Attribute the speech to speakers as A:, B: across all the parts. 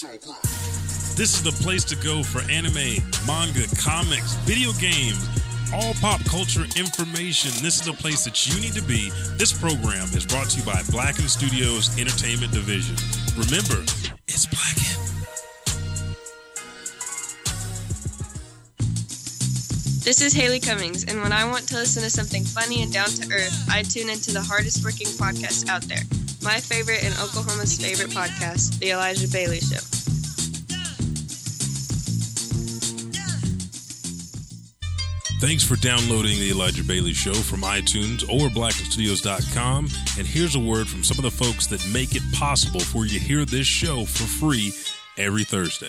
A: This is the place to go for anime, manga, comics, video games, all pop culture information. This is the place that you need to be. This program is brought to you by Blacken Studios Entertainment Division. Remember, it's Blacken.
B: This is Haley Cummings, and when I want to listen to something funny and down to earth, I tune into the hardest working podcast out there. My favorite and Oklahoma's favorite podcast, The Elijah Bailey Show.
A: Thanks for downloading the Elijah Bailey Show from iTunes or blackenstudios.com. And here's a word from some of the folks that make it possible for you to hear this show for free every Thursday.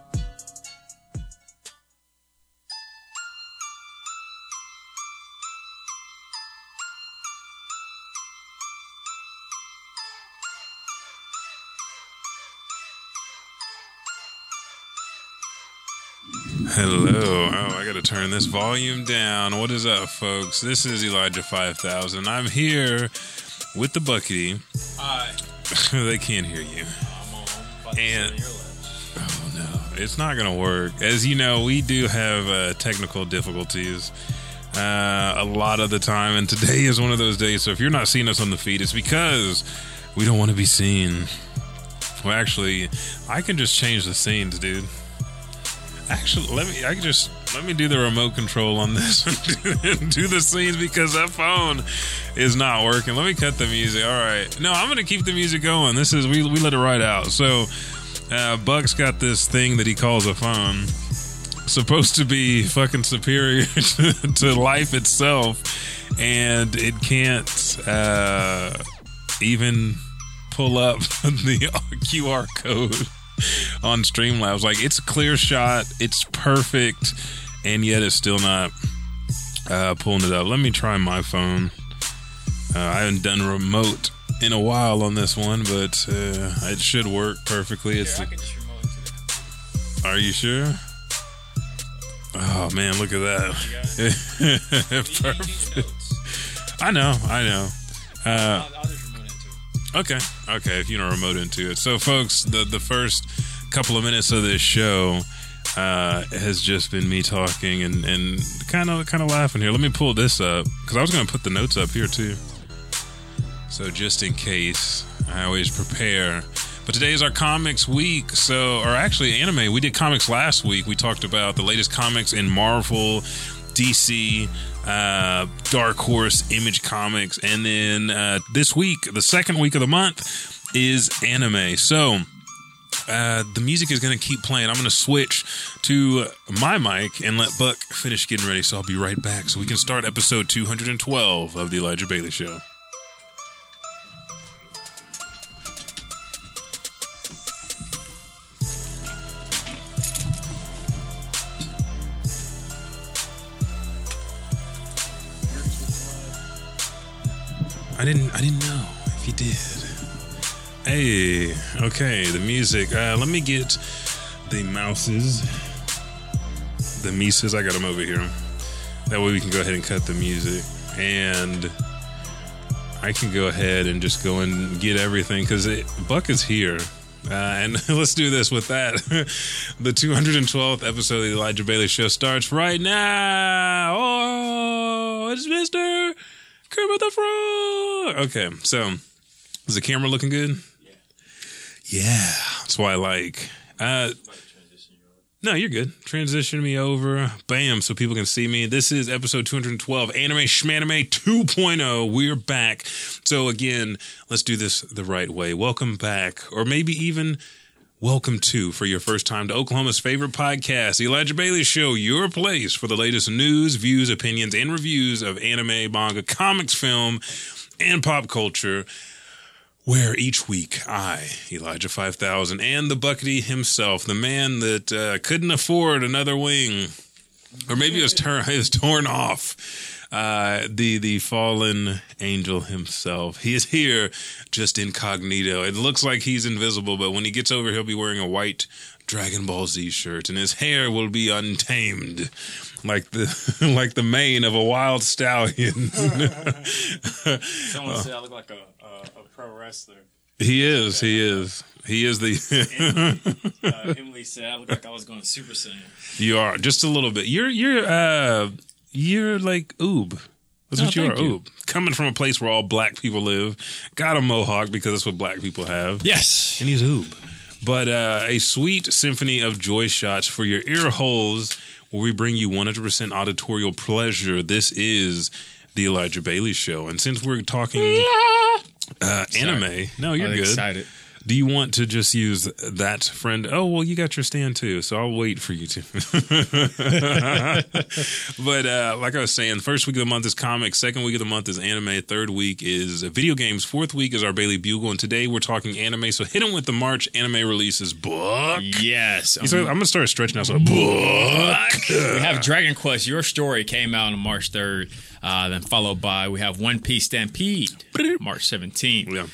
A: Hello. Oh, I got to turn this volume down. What is up, folks? This is Elijah 5000. I'm here with the Buckity.
C: Hi.
A: they can't hear you.
C: I'm on.
A: And-
C: sit on your laps.
A: Oh, no. It's not going to work. As you know, we do have uh, technical difficulties uh, a lot of the time, and today is one of those days. So if you're not seeing us on the feed, it's because we don't want to be seen. Well, actually, I can just change the scenes, dude. Actually, let me. I can just let me do the remote control on this and do the scenes because that phone is not working. Let me cut the music. All right. No, I'm gonna keep the music going. This is we we let it ride out. So, uh, Buck's got this thing that he calls a phone, supposed to be fucking superior to, to life itself, and it can't uh, even pull up the QR code on Streamlabs. Like it's a clear shot, it's perfect, and yet it's still not uh, pulling it up. Let me try my phone. Uh, I haven't done remote in a while on this one, but uh, it should work perfectly. It's
C: Here, I can just remote it to
A: are you sure? Oh man, look at that!
C: the- You need- you need
A: Perfect. I know, I know. Uh, Okay. Okay. If you know remote into it. So, folks, the the first couple of minutes of this show uh, has just been me talking and and kind of kind of laughing here. Let me pull this up because I was going to put the notes up here too. So just in case, I always prepare. But today is our comics week. So, or actually, anime. We did comics last week. We talked about the latest comics in Marvel, DC, uh, Dark Horse, Image Comics, and then uh, this week, the second week of the month, is anime. So. Uh, the music is going to keep playing. I'm going to switch to my mic and let Buck finish getting ready. So I'll be right back so we can start episode 212 of The Elijah Bailey Show. I didn't. I didn't know if you did. Hey, okay, the music. Uh, let me get the mouses, the mises. I got them over here. That way we can go ahead and cut the music, and I can go ahead and just go and get everything because Buck is here. Uh, and let's do this with that. the 212th episode of the Elijah Bailey Show starts right now. Oh, it's the Frog. Okay, so is the camera looking good? Yeah, that's why I like. Uh, no, you're good. Transition me over. Bam, so people can see me. This is episode 212, Anime Schmanime 2.0. We're back. So, again, let's do this the right way. Welcome back, or maybe even welcome to, for your first time to Oklahoma's favorite podcast, The Elijah Bailey Show, your place for the latest news, views, opinions, and reviews of anime, manga, comics, film, and pop culture. where each week I, Elijah 5000, and the Buckity himself, the man that uh, couldn't afford another wing, or maybe it was, tur- it was torn off, uh, the, the fallen angel himself. He is here just incognito. It looks like he's invisible, but when he gets over, he'll be wearing a white Dragon Ball Z shirt, and his hair will be untamed, like the like the mane of a wild stallion.
C: Someone said I look like a, a, a pro wrestler.
A: he is, he is, he is the.
C: Uh, Emily said I look like I was going Super Saiyan.
A: you are just a little bit. You're you're uh you're like Uub. That's
C: Oh,
A: what you are,
C: you.
A: Uub. Coming from a place where all black people live, got a mohawk because that's what black people have.
C: Yes.
A: and he's Uub. But uh, a sweet symphony of joy shots for your ear holes, where we bring you 100% auditorial pleasure. This is the Elijah Bailey Show, and since we're talking uh, anime, no, you're
C: I'm
A: good.
C: excited.
A: Do you want to just use that friend? Oh, well, you got your stand too, so I'll wait for you to. but uh, like I was saying, first week of the month is comics, second week of the month is anime, third week is video games, fourth week is our Bailey Bugle, and today we're talking anime. So hit them with the March anime releases book.
C: Yes.
A: So I'm gonna start stretching out. So book.
C: we have Dragon Quest. Your story came out on March 3rd. Uh, then followed by we have One Piece Stampede, March 17th.
A: Yeah.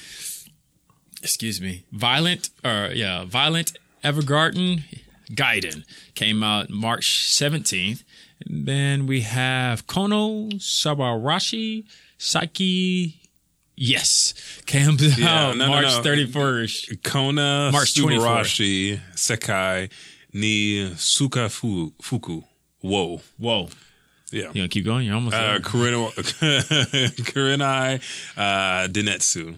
C: Excuse me. Violent, or yeah, Violent Evergarden Gaiden came out March 17th. And then we have Kono Sabarashi Psyche. Yes, came out
A: no, no,
C: March
A: no.
C: 31st.
A: Kona
C: March 24th.
A: Sekai ni Sukafu Fuku. Whoa.
C: Whoa.
A: Yeah.
C: You gonna keep going? You're almost
A: Uh,
C: there.
A: Kurenai uh, Denetsu.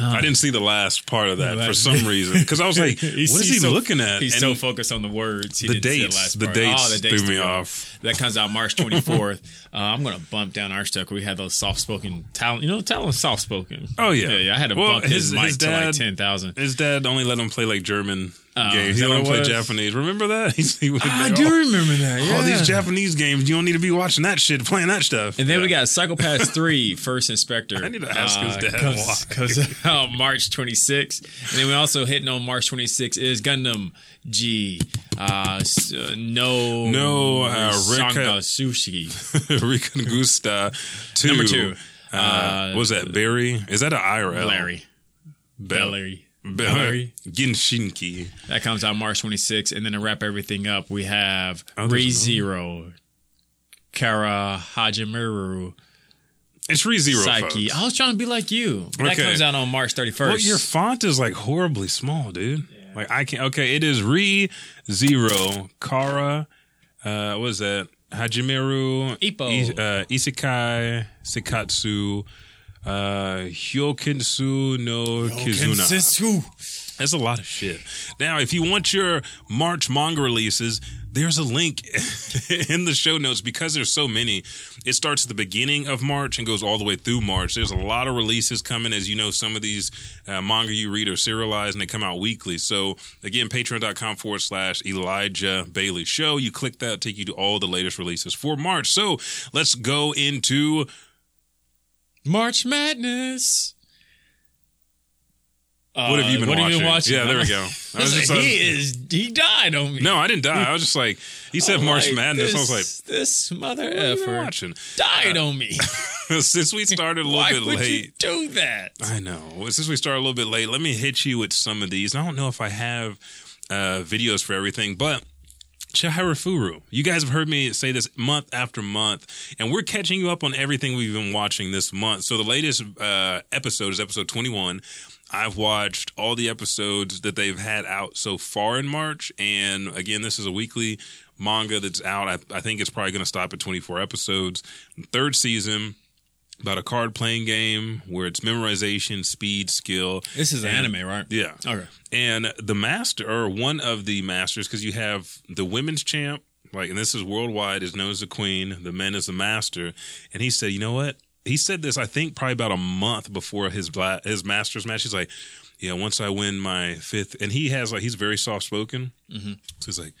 A: I didn't see the last part of that
C: No,
A: for some reason because I was like, "What is he
C: so-
A: looking at?"
C: He's
A: And
C: so focused on the words. He
A: the
C: didn't see
A: dates,
C: last
A: the
C: part.
A: dates,
C: Oh, the
A: threw me off.
C: That comes out March 24th. uh, I'm going to bump down our stuff. We had those soft spoken talent. You know, talent soft spoken.
A: Oh, yeah.
C: yeah, yeah. I had to
A: Well,
C: bump his,
A: his-
C: mic
A: his
C: to like 10,000.
A: His dad only let him play like German
C: Oh,
A: games.
C: is
A: He
C: that
A: let play? Japanese. Remember that? He's, he would
C: I do
A: all,
C: remember that. Yeah.
A: all these Japanese games. You don't need to be watching that shit, playing that stuff.
C: And then we
A: Yeah.
C: got Psycho-Pass 3, First Inspector. Uh,
A: I need to ask his dad
C: comes,
A: why.
C: comes out March 26th. And then we also hitting on March 26th is Gundam G. Uh, s- uh, no.
A: No, uh,
C: Sanga
A: Rika-
C: Sushi.
A: Rican Gusta two.
C: Number two.
A: Uh,
C: Uh,
A: what was that Barry? Is that an I or L?
C: Larry.
A: Bell-
C: Larry. Larry.
A: Genshinki.
C: That comes out March 26th. And then to wrap everything up, we have Re Zero, Kara Hajimaru,
A: It's ReZero.
C: Psyche.
A: folks.
C: I was trying to be like you. That
A: Okay.
C: comes out on March 31st.
A: Well, your font is like horribly small, dude. Like I can't. Okay, it is Re Zero Kara. Uh, what is that? Hajimeru.
C: Ippo.
A: I- uh, Isekai Sekatsu. Uh, Hyokinsu no Kizuna. That's a lot of shit. Now, if you want your March manga releases, there's a link in the show notes because there's so many. It starts at the beginning of March and goes all the way through March. There's a lot of releases coming. As you know, some of these uh, manga you read are serialized and they come out weekly. So, again, patreon.com forward slash Elijah Bailey Show. You click that, take you to all the latest releases for March. So, let's go into
C: March Madness.
A: what have you
C: Uh,
A: been
C: what
A: watching?
C: Have you been watching?
A: Yeah, there we go. I was just-
C: he is. He died on me.
A: no, I didn't die. I was just like, he said March
C: like,
A: Madness. I was like,
C: this, this mother
A: what have you been
C: effer
A: watching?
C: died on me.
A: Since we started a little
C: Why
A: bit
C: would
A: late.
C: you do that?
A: I know. Since we started a little bit late, let me hit you with some of these. I don't know if I have uh, videos for everything, but Chihara. You guys have heard me say this month after month, and we're catching you up on everything we've been watching this month. So the latest uh, episode is episode 21. I've watched all the episodes that they've had out so far in March, and again, this is a weekly manga that's out. I, I think it's probably going to stop at 24 episodes. Third season about a card playing game where it's memorization, speed, skill.
C: This is
A: And-
C: anime, right?
A: Yeah.
C: Okay.
A: And the master, or one of the masters, because you have the women's champ, like, and this is worldwide, is known as the queen. The men is the master. And he said, you know what? He said this, I think, probably about a month before his bla- his masters match. He's like, yeah, once I win my fifth, and he has like he's very soft spoken. Mm-hmm. So he's like,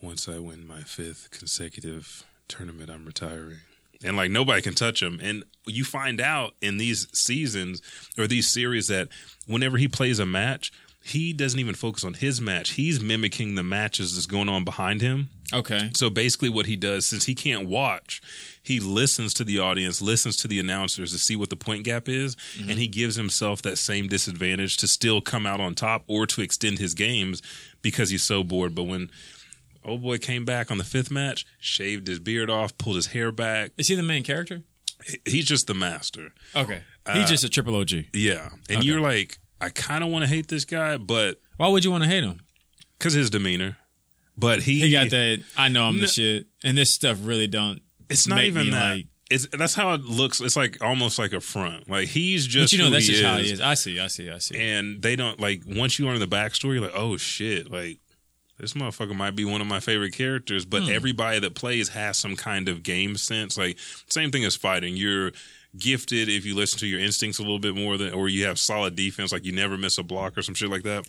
A: once I win my fifth consecutive tournament, I'm retiring. And like nobody can touch him. And you find out in these seasons or these series that whenever he plays a match, he doesn't even focus on his match. He's mimicking the matches that's going on behind him.
C: Okay.
A: So basically, what he does, since he can't watch, he listens to the audience, listens to the announcers to see what the point gap is,
C: Mm-hmm.
A: and he gives himself that same disadvantage to still come out on top or to extend his games because he's so bored. But when old boy came back on the fifth match, shaved his beard off, pulled his hair back,
C: Is he the main character?
A: he's just the master.
C: Okay.
A: Uh,
C: He's just a triple OG.
A: Yeah, and you're like, I kind of want to hate this guy, but
C: Why would you want to hate him?
A: because his demeanor. But he
C: He got that. I know I'm
A: No.
C: the shit, and this stuff really don't.
A: It's not
C: make
A: even
C: me
A: that.
C: like-
A: it's that's how it looks. It's like almost like a front. Like he's just.
C: But you know that's just
A: is,
C: how he is. I see. I see. I see.
A: And they don't like once you learn the backstory. You're like, oh shit! Like this motherfucker might be one of my favorite characters. But
C: Hmm.
A: everybody that plays has some kind of game sense. Like same thing as fighting. You're gifted if you listen to your instincts a little bit more than, or you have solid defense. Like you never miss a block or some shit like that.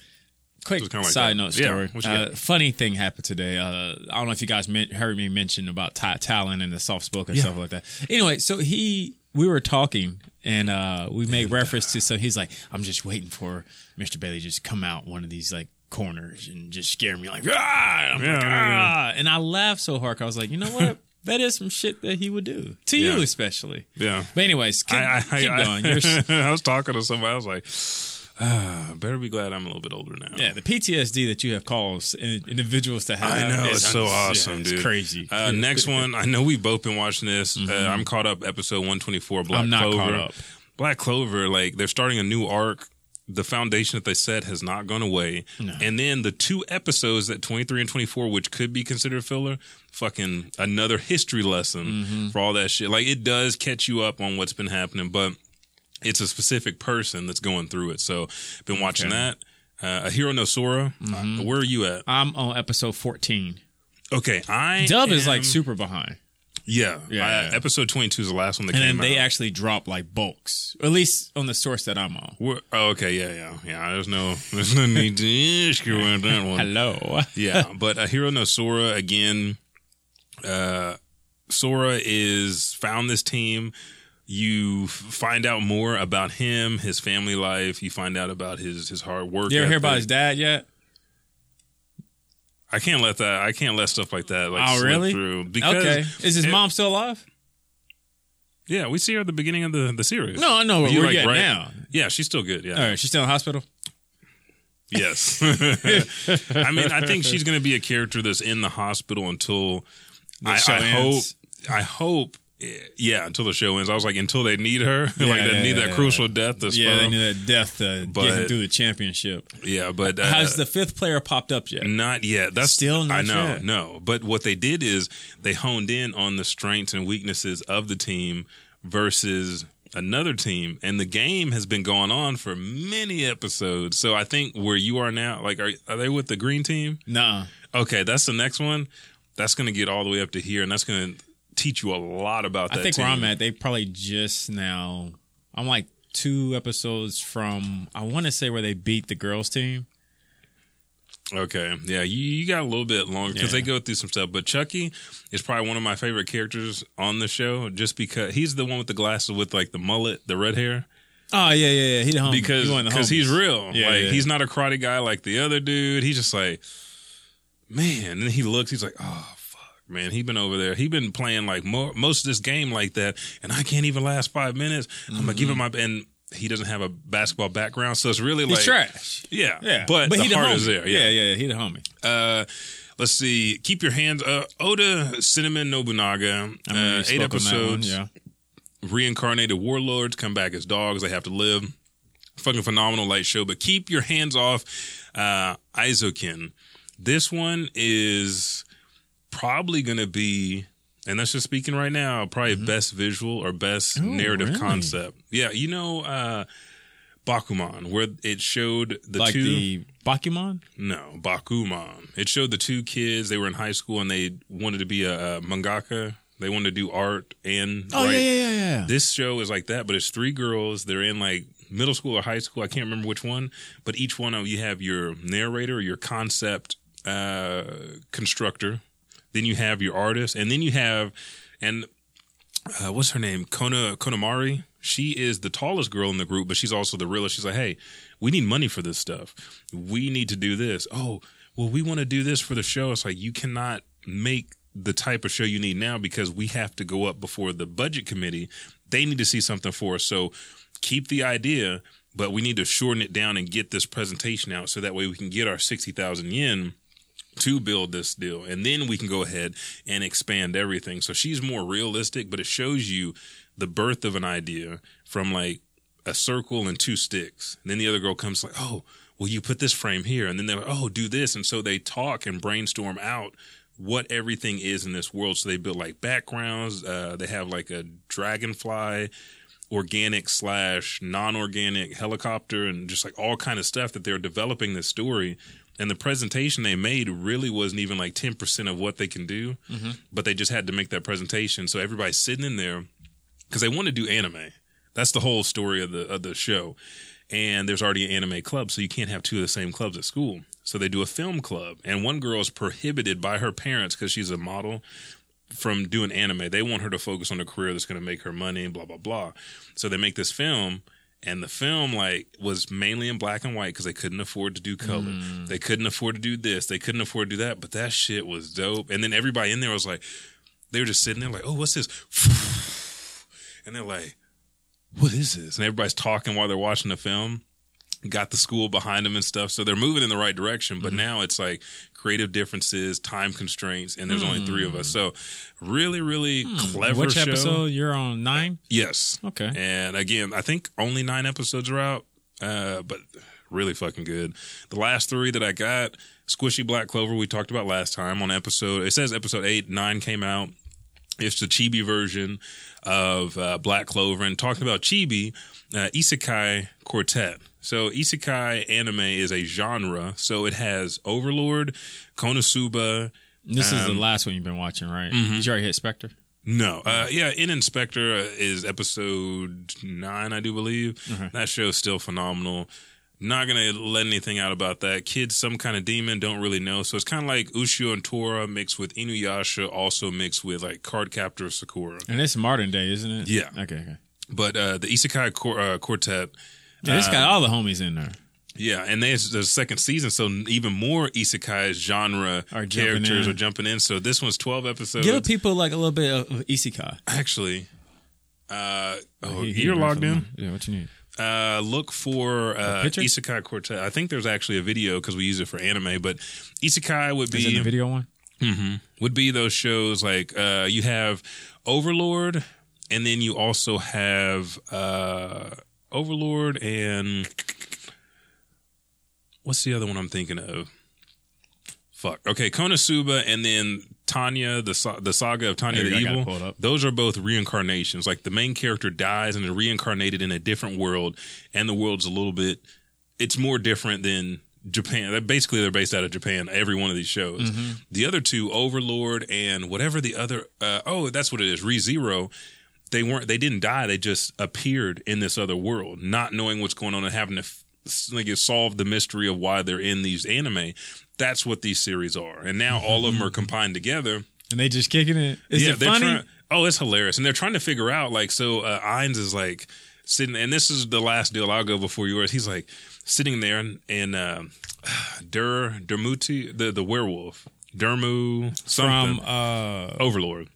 C: Quick
A: It's kinda like
C: side note story.
A: you
C: uh, funny thing happened today. Uh, I don't know if you guys men- heard me mention about Ty Talon and the soft spoken
A: Yeah.
C: stuff like that. Anyway, so he, we were talking and uh, we made reference to so he's like, I'm just waiting for Mr. Bailey to just come out one of these like corners and just scare me like ah, And I'm
A: Yeah,
C: like,
A: yeah, yeah.
C: ah. and I laughed so hard. I was like, you know what? that is some shit that he would do to you, especially.
A: Yeah.
C: But anyways, keep,
A: I, I,
C: keep
A: I,
C: going.
A: I was talking to somebody. I was like, ah, better be glad I'm a little bit older now.
C: yeah, the PTSD that you have caused in- individuals to have.
A: I know
C: is-
A: it's so
C: yeah,
A: awesome,
C: it's
A: dude.
C: crazy.
A: Uh, next one, I know we've both been watching this. Uh, I'm caught up. Episode 124, Black
C: Mm-hmm. I'm not
A: Clover.
C: caught up.
A: Black Clover, like they're starting a new arc. The foundation that they set has not gone away, and then the two episodes that 23 and 24, which could be considered filler, fucking another history lesson
C: Mm-hmm.
A: for all that shit. Like it does catch you up on what's been happening, but it's a specific person that's going through it. So, been watching
C: Okay.
A: that. Uh, Ahiru no Sora. Uh, where are you at?
C: I'm on episode 14.
A: Okay, I
C: Dub is like super behind.
A: Yeah,
C: Yeah, yeah.
A: Episode twenty two is the last one that came out.
C: And
A: came
C: then they
A: out.
C: actually drop like bulks, at least on the source that I'm on.
A: We're- oh, okay, yeah, yeah, yeah. There's no, there's no need to ask you that one.
C: Hello.
A: Yeah, but Ahiru no Sora again. Uh, Sora is found this team. You find out more about him, his family life. You find out about his his hard work.
C: You ever hear about his dad yet?
A: I can't let that. I can't let stuff like that like
C: Oh, really?
A: through because
C: Okay. Is his
A: it-
C: mom still alive?
A: Yeah, we see her at the beginning of the the series.
C: No, I know where we're
A: like right-
C: now.
A: Yeah, she's still good. Yeah.
C: All right, she's still in the hospital.
A: Yes. I mean, I think she's going to be a character that's in the hospital until I,
C: show
A: I hope. I hope. Yeah, until the show ends. I was like, until they need her, like they
C: yeah,
A: need
C: yeah,
A: that
C: yeah.
A: crucial death. To
C: Yeah, they need that death to
A: But-
C: get through the championship.
A: yeah, but uh,
C: Has the fifth player popped up yet?
A: not yet. That's
C: Still not
A: I know,
C: yet.
A: no. But what they did is they honed in on the strengths and weaknesses of the team versus another team, and the game has been going on for many episodes. So I think where you are now, like, are are they with the green team?
C: Nah.
A: Okay, that's the next one. That's going to get all the way up to here, and that's going to teach you a lot about that.
C: I think
A: team.
C: where I'm at, they probably just now. I'm like two episodes from. I want to say where they beat the girls team.
A: Okay, yeah, you, you got a little bit longer because
C: Yeah.
A: they go through some stuff. But Chucky is probably one of my favorite characters on the show, just because he's the one with the glasses with like the mullet, the red hair.
C: Oh yeah, yeah, yeah. He the homie.
A: Because
C: he one of the
A: because he's real.
C: Yeah,
A: like
C: yeah.
A: he's not a karate guy like the other dude. He's just like, man. And then he looks. He's like, oh man. He been over there. He been playing like mo- most of this game like that, and I can't even last five minutes. I'm gonna give him my and. He doesn't have a basketball background, so it's really
C: Mm-hmm. He's
A: like
C: trash.
A: Yeah,
C: Yeah,
A: but, the
C: he
A: heart
C: homie.
A: is there.
C: Yeah,
A: Yeah,
C: yeah, he the homie.
A: Uh, let's see. Keep your hands. Uh, Oda Cinnamon Nobunaga.
C: I mean,
A: uh, eight
C: on
A: episodes.
C: one, Yeah.
A: Reincarnated warlords come back as dogs. They have to live. Fucking phenomenal light show. But keep your hands off uh, Eizouken. This one is probably going to be. And that's just speaking right now. Probably best visual or best narrative
C: Mm-hmm. really?
A: concept. Yeah, you know, uh, Bakuman, where it showed the
C: Like
A: two.
C: the Bakuman.
A: No, Bakuman. It showed the two kids. They were in high school and they wanted to be a, a mangaka. They wanted to do art and
C: Oh
A: write.
C: yeah, yeah, yeah, yeah.
A: This show is like that, but it's three girls. They're in like middle school or high school. I can't remember which one, but each one of you have your narrator, your concept uh, constructor. Then you have your artist, and then you have, and uh, what's her name? Kona Konamari. She is the tallest girl in the group, but she's also the realest. She's like, hey, we need money for this stuff. We need to do this. Oh, well, we want to do this for the show. It's like you cannot make the type of show you need now because we have to go up before the budget committee. They need to see something for us. So keep the idea, but we need to shorten it down and get this presentation out so that way we can get our 60,000 yen to build this deal. And then we can go ahead and expand everything. So she's more realistic, but it shows you the birth of an idea from like a circle and two sticks. And then the other girl comes like, oh, well, you put this frame here. And then they're like, oh, do this. And so they talk and brainstorm out what everything is in this world. So they build like backgrounds. Uh, they have like a dragonfly organic slash non-organic helicopter and just like all kind of stuff that they're developing this story and the presentation they made really wasn't even like 10% of what they can do
C: Mm-hmm.
A: but they just had to make that presentation so everybody's sitting in there because they want to do anime that's the whole story of the of the show and there's already an anime club so you can't have two of the same clubs at school so they do a film club and one girl is prohibited by her parents because she's a model from doing anime. They want her to focus on a career that's going to make her money, and blah blah blah. So they make this film, and the film like was mainly in black and white because they couldn't afford to do color. Mm. They couldn't afford to do this. They couldn't afford to do that. But that shit was dope. And then everybody in there was like, they were just sitting there like, oh, what's this? And they're like, what is this? And everybody's talking while they're watching the film. Got the school behind them and stuff, so they're moving in the right direction. But mm-hmm. now it's like creative differences, time constraints, and there's only three of us. So, really, really clever
C: Which
A: show.
C: episode? You're on nine.
A: Yes.
C: Okay.
A: And again, I think only nine episodes are out, uh, but really fucking good. The last three that I got, Squishy Black Clover, we talked about last time on episode. It says episode eight, nine came out. It's the chibi version of uh, Black Clover, and talking about chibi, uh, Isekai Quartet. So isekai anime is a genre. So it has Overlord, Konosuba.
C: This is the
A: Um,
C: last one you've been watching, right?
A: mhm.
C: Did you already hit Spectre?
A: No, uh, yeah, In Inspector is episode nine, I do believe. That is still phenomenal. Not gonna let anything out about that. Kids, some kind of demon, don't really know. So it's kind of like Ushio and Tora mixed with Inuyasha, also mixed with like Card Captor Sakura.
C: And it's modern day, isn't it?
A: Yeah.
C: Okay. Okay.
A: But uh, the Isekai Quar- uh, Quartet,
C: Yeah, it's got
A: Um,
C: all the homies in there.
A: yeah, and there's the second season, so even more Isekai genre
C: Are
A: characters
C: in.
A: are jumping in. So this one's twelve episodes.
C: Give people like a little bit of, isekai.
A: Actually, uh, oh,
C: He- he
A: you're logged in.
C: Yeah. What you need?
A: Uh, look for uh. Isekai Quartet. I think there's actually a video because we use it for anime, but Isekai would be
C: Is it the video one?
A: Mhm. would be those shows like uh, you have Overlord, and then you also have uh, Overlord and what's the other one I'm thinking of? Fuck. Okay, Konosuba, and then Tanya, the the saga of Tanya
C: Here,
A: the
C: I
A: Evil. Those are both reincarnations. Like the main character dies and they're reincarnated in a different world, and the world's a little bit. It's more different than Japan. Basically, they're based out of Japan. Every one of these shows.
C: Mm-hmm.
A: The other two, Overlord and whatever the other. Uh, oh, that's what it is. ReZero. They weren't. They didn't die. They just appeared in this other world, not knowing what's going on and having to f- like solve the mystery of why they're in these anime. That's what these series are. And now all of them are combined together.
C: And they just kicking it. Is it funny?
A: trying- oh, it's hilarious, and they're trying to figure out like so. Uh, Ainz is like sitting, and this is the last deal. I'll go before yours. He's like sitting there, and, and uh, Dur Dermuti, the the werewolf, Dermu something
C: from uh
A: Overlord.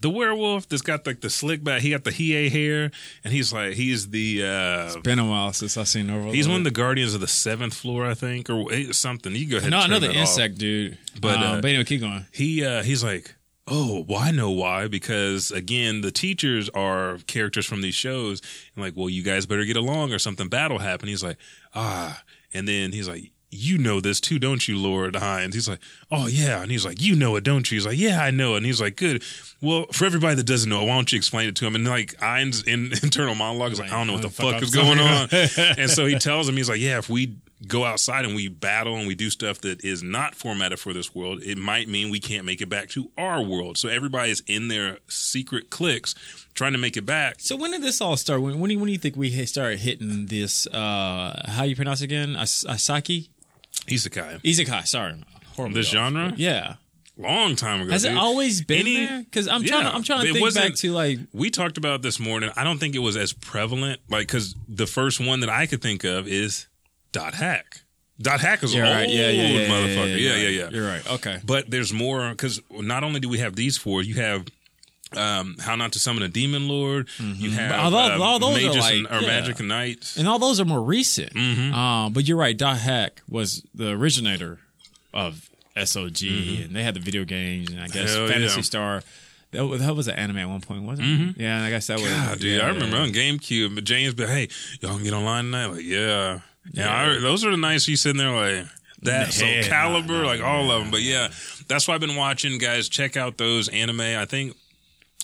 A: The werewolf that's got like the slick back, he got the hiei hair, and he's like he's the uh
C: been a while since I've seen Overlord.
A: he's one of the guardians of the seventh floor, I think, or eh, something. You go ahead.
C: No, another
A: off.
C: insect dude.
A: But,
C: But
A: uh,
C: um, but anyway, keep going.
A: he uh he's like oh well i know why because again the teachers are characters from these shows and like well you guys better get along or something bad will happen he's like ah and then he's like you know this too don't you lord Ainz he's like oh yeah and he's like you know it don't you he's like yeah i know it and he's like good well for everybody that doesn't know it why don't you explain it to him and like Ainz in internal monologue is like i don't know what the
C: Fuck,
A: is going on and so he tells him, he's like, yeah, if we go outside and we battle and we do stuff that is not formatted for this world, it might mean we can't make it back to our world. So everybody's in their secret cliques trying to make it back.
C: So when did this all start? When when do you, when do you think we started hitting this? uh How you pronounce it again? As- Asaki
A: Isekai.
C: Isekai. Sorry, Horribly
A: This
C: off.
A: genre?
C: Yeah.
A: long time ago.
C: Has it always been
A: Any-
C: there? Because I'm
A: Yeah.
C: trying. To, I'm trying to think back to like.
A: we talked about this morning. I don't think it was as prevalent, like because the first one that I could think of is dot hack. Dot hack is
C: You're
A: old,
C: right. Yeah, yeah, yeah,
A: motherfucker. Yeah, yeah, yeah.
C: You're right. Okay.
A: But there's more because not only do we have these four, you have um, how not to summon a demon lord. You have
C: although-
A: um,
C: all those are like-
A: and, or
C: yeah.
A: magic knights.
C: And all those are more recent.
A: Mm-hmm.
C: Um, but you're right. Dot Hack was the originator of SOG, and they had the video games, and I guess
A: Mm-hmm. Hell
C: Fantasy
A: yeah.
C: Star. That, was- that was an anime at one point, wasn't it? Yeah, and I guess that was.
A: God, dude,
C: yeah,
A: I remember
C: yeah.
A: on GameCube, but James, but hey, y'all can get online tonight. Like, yeah, yeah.
C: Yeah.
A: I, those are the nice. You sitting there like that. So caliber,
C: no, no,
A: like all of them. But yeah, that's why I've been watching. Guys, check out those anime. I think.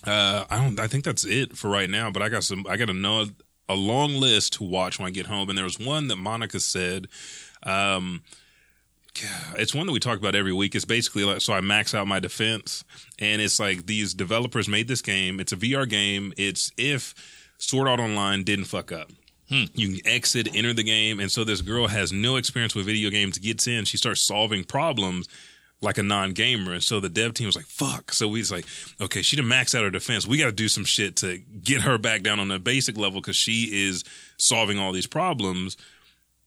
A: Uh, I don't. I think that's it for right now. But I got some. I got know a long list to watch when I get home. And there was one that Monica said. Um, it's one that we talk about every week. It's basically like so I max out my defense, and it's like these developers made this game. It's a VR game. It's if Sword Art Online didn't fuck up. You can exit, enter the game, and so this girl has no experience with video games. Gets in, she starts solving problems like a non-gamer, and so the dev team was like, "Fuck!" So we was like, "Okay, she done max out her defense. We got to do some shit to get her back down on the basic level because she is solving all these problems."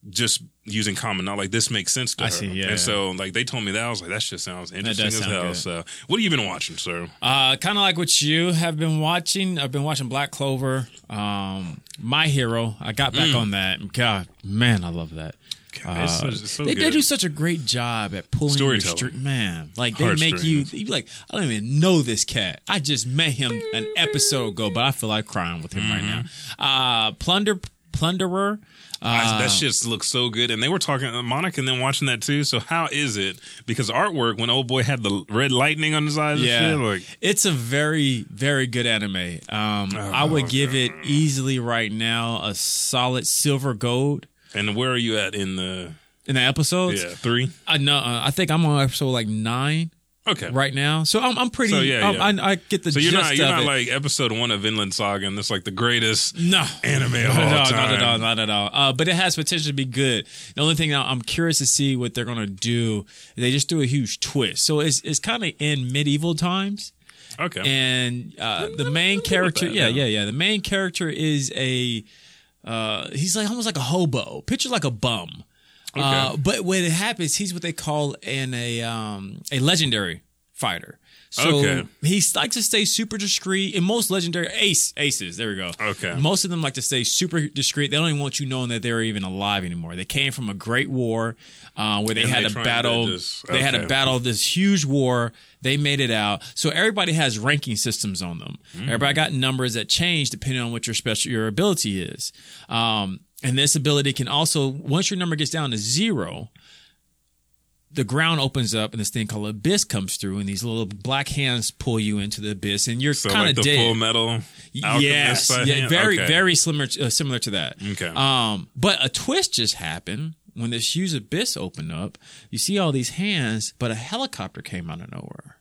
A: just using common knowledge. Like this makes sense to
C: I
A: her.
C: see, yeah,
A: and
C: yeah.
A: so like they told me that I was like, that shit sounds interesting as
C: sound
A: hell.
C: good.
A: So what have you been watching, sir?
C: Uh, kind of like what you have been watching. I've been watching Black Clover, um, My Hero. I got back on that. God, man, I love that.
A: God, it's
C: Uh,
A: it's so
C: they, they
A: good.
C: do such a great job at pulling your
A: Storytelling.
C: str- man. Like they make you,
A: Heartstrings.
C: you be like, I don't even know this cat. I just met him an episode ago, but I feel like crying with him right now.
A: Mm-hmm.
C: Uh, Plunder, Plunderer.
A: I-
C: Uh,
A: that shit looks so good, and they were talking Monica and then watching that too. So how is it? Because artwork when old boy had the red lightning on his eyes,
C: yeah,
A: and shit, like
C: it's a very, very good anime. Um,
A: Oh,
C: I would give it easily right now a solid silver gold
A: and where are you at in the
C: in the episodes.
A: yeah three?
C: I know. Uh, I think I'm on episode like nine
A: Okay,
C: right now, so I'm, I'm pretty.
A: So, yeah, yeah.
C: I, I get the
A: So you're not you're not
C: it.
A: like episode one of Vinland Saga, and that's like the greatest
C: no
A: anime of all time.
C: not at all, not at all. Uh, but it has potential to be good. The only thing now I'm curious to see what they're gonna do. They just do a huge twist, so it's it's kind of in medieval times.
A: Okay,
C: and uh, the main character,
A: that,
C: yeah.
A: yeah,
C: yeah. The main character is a uh, he's like almost like a hobo, picture like a bum. Uh, but when it happens, he's what they call an a um, a legendary fighter. So
A: Okay.
C: he likes to stay super discreet. And most legendary ace aces, there we go.
A: Okay.
C: Most of them like to stay super discreet. They don't even want you knowing that they're even alive anymore. They came from a great war uh, where they
A: And
C: had
A: they
C: a battle.
A: just-
C: They had a battle this huge war. They made it out. So everybody has ranking systems on them.
A: Mm.
C: Everybody got numbers that change depending on what your special your ability is. Um, and this ability can also once your number gets down to zero, the ground opens up and this thing called abyss comes through, and these little black hands pull you into the abyss, and you're
A: so
C: kind of
A: the
C: dead.
A: Full Metal
C: yes, yeah, very
A: Okay.
C: very similar uh, similar to that.
A: Okay.
C: Um, but a twist just happened when this huge abyss opened up. You see all these hands, but a helicopter came out of nowhere.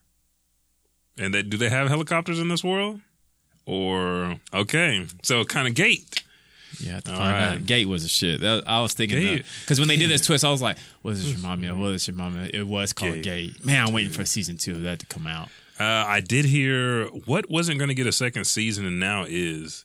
A: And they, do they have helicopters in this world? Or okay, so kind of gate.
C: Yeah,
A: All right.
C: out. Gate was a shit. That, I was thinking because when they did this twist, I was like, "What does this remind me of? What does this remind me of?" It was called
A: Gate.
C: Gate. Man, I'm waiting for season two of that to come out.
A: Uh, I did hear what wasn't going to get a second season, and now is.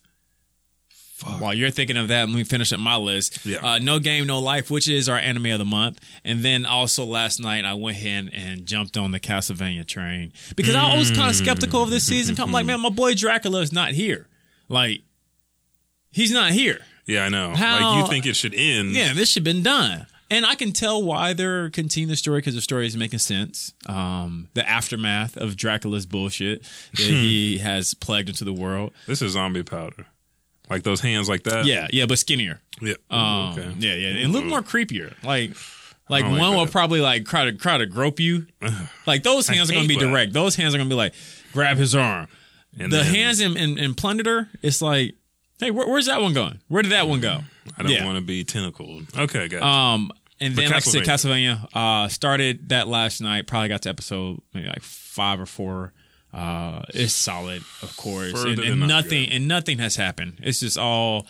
C: While you're thinking of that, let me finish up my list.
A: Yeah.
C: Uh, no Game, No Life, which is our anime of the month. And then also last night, I went ahead and jumped on the Castlevania train because I was kind of skeptical of this season. I'm like, man, my boy Dracula is not here. Like, he's not here.
A: Yeah, I know.
C: How-
A: Like you think it should end?
C: Yeah, this should have been done. And I can tell why they're continuing the story because the story is making sense. Um, the aftermath of Dracula's bullshit that he has plagued into the world.
A: This is zombie powder. Like those hands, like that.
C: Yeah, yeah, but skinnier.
A: Yeah.
C: Um,
A: okay.
C: Yeah, yeah, and a little more creepier. Like, like
A: I like
C: one will probably like try to try to grope you. Like those hands are going to be
A: that.
C: direct. Those hands are going to be like grab his arm.
A: And
C: the
A: then-
C: hands in, in, in Plunderer, it's like, hey, where, where's that one going? Where did that one go?
A: I don't
C: yeah.
A: want to be tentacled. Okay, got
C: Um, and
A: But
C: then like I said, Castlevania uh, started that last night. Probably got to episode maybe like five or four. Uh, it's solid, of course,
A: Further
C: and, and nothing
A: good.
C: and nothing has happened. It's just all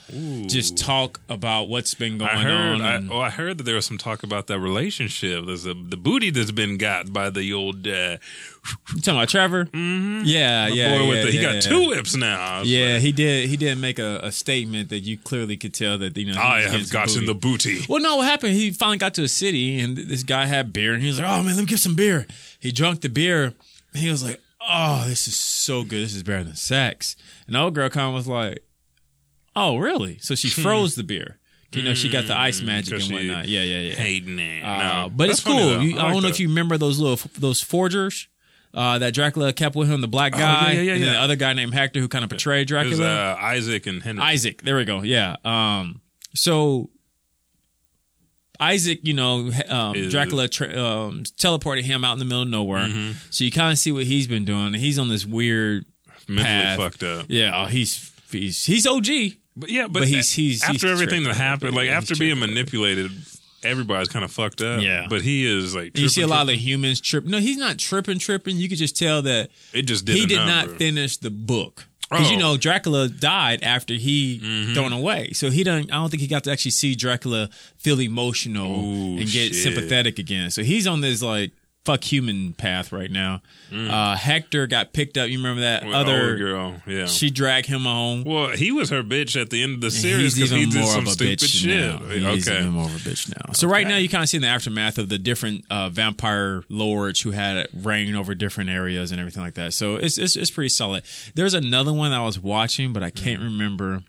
C: just talk about what's been going
A: I heard.
C: on.
A: I, oh, I heard that there was some talk about that relationship. There's a, the booty that's been got by the old uh,
C: you talking about Trevor? Mm-hmm. Yeah, yeah,
A: boy
C: yeah,
A: with the. He
C: yeah,
A: got
C: yeah.
A: two whips now.
C: Yeah,
A: like,
C: he did. He did make a, a statement that you clearly could tell that you know.
A: I have gotten the
C: booty.
A: booty.
C: Well, no, what happened? He finally got to a city, and this guy had beer, and he was like, "Oh man, let me get some beer." He drank the beer, and he was like, "Oh, this is so good. This is better than sex." And the old girl kind of was like, "Oh, really?" So she froze the beer. You know, she got the ice magic and whatnot. Yeah, yeah, yeah.
A: Hating it.
C: Uh,
A: no,
C: but it's cool. You, I,
A: like
C: don't know
A: that.
C: if you remember those little those forgers. Uh, that Dracula kept with him, the black
A: Oh, yeah,
C: guy,
A: yeah, yeah,
C: and the other guy named Hector who kind of portrayed
A: It was
C: Dracula.
A: uh, Isaac and Henry.
C: Isaac. There we go. Yeah. Um. So Isaac, you know, um, Dracula tra- um, teleported him out in the middle of nowhere.
A: Mm-hmm.
C: So you kind of see what he's been doing. He's on this weird.
A: mentally
C: path.
A: fucked up.
C: Yeah. Oh, he's he's he's OG.
A: But yeah, but,
C: But he's- he's-
A: after
C: he's
A: everything that happened, like
C: Yeah,
A: after being manipulated, everybody's kind of fucked up.
C: Yeah.
A: but he is like
C: You see a
A: tripping,
C: lot of the humans trip. No, he's not tripping, tripping. You could just tell that
A: It just did.
C: he did
A: number.
C: not finish the book. Because you
A: Oh.
C: know Dracula died after he
A: Mm-hmm.
C: thrown away, so he don't. I don't think he got to actually see Dracula feel emotional
A: Ooh,
C: and get
A: shit.
C: sympathetic again. So he's on this like fuck human path right now. Uh, Hector got picked up. You remember that
A: Mm.
C: Other
A: girl. Yeah.
C: She dragged him home.
A: well, he was her bitch at the end of the series
C: He's
A: because he did
C: more
A: some
C: of a
A: stupid
C: bitch
A: shit.
C: now. He's
A: Okay.
C: even more of a bitch now. So right now you kind of see in the aftermath of the different uh, vampire lords who had reign over different areas and everything like that. So it's it's, it's pretty solid. There's another one I was watching, but I can't remember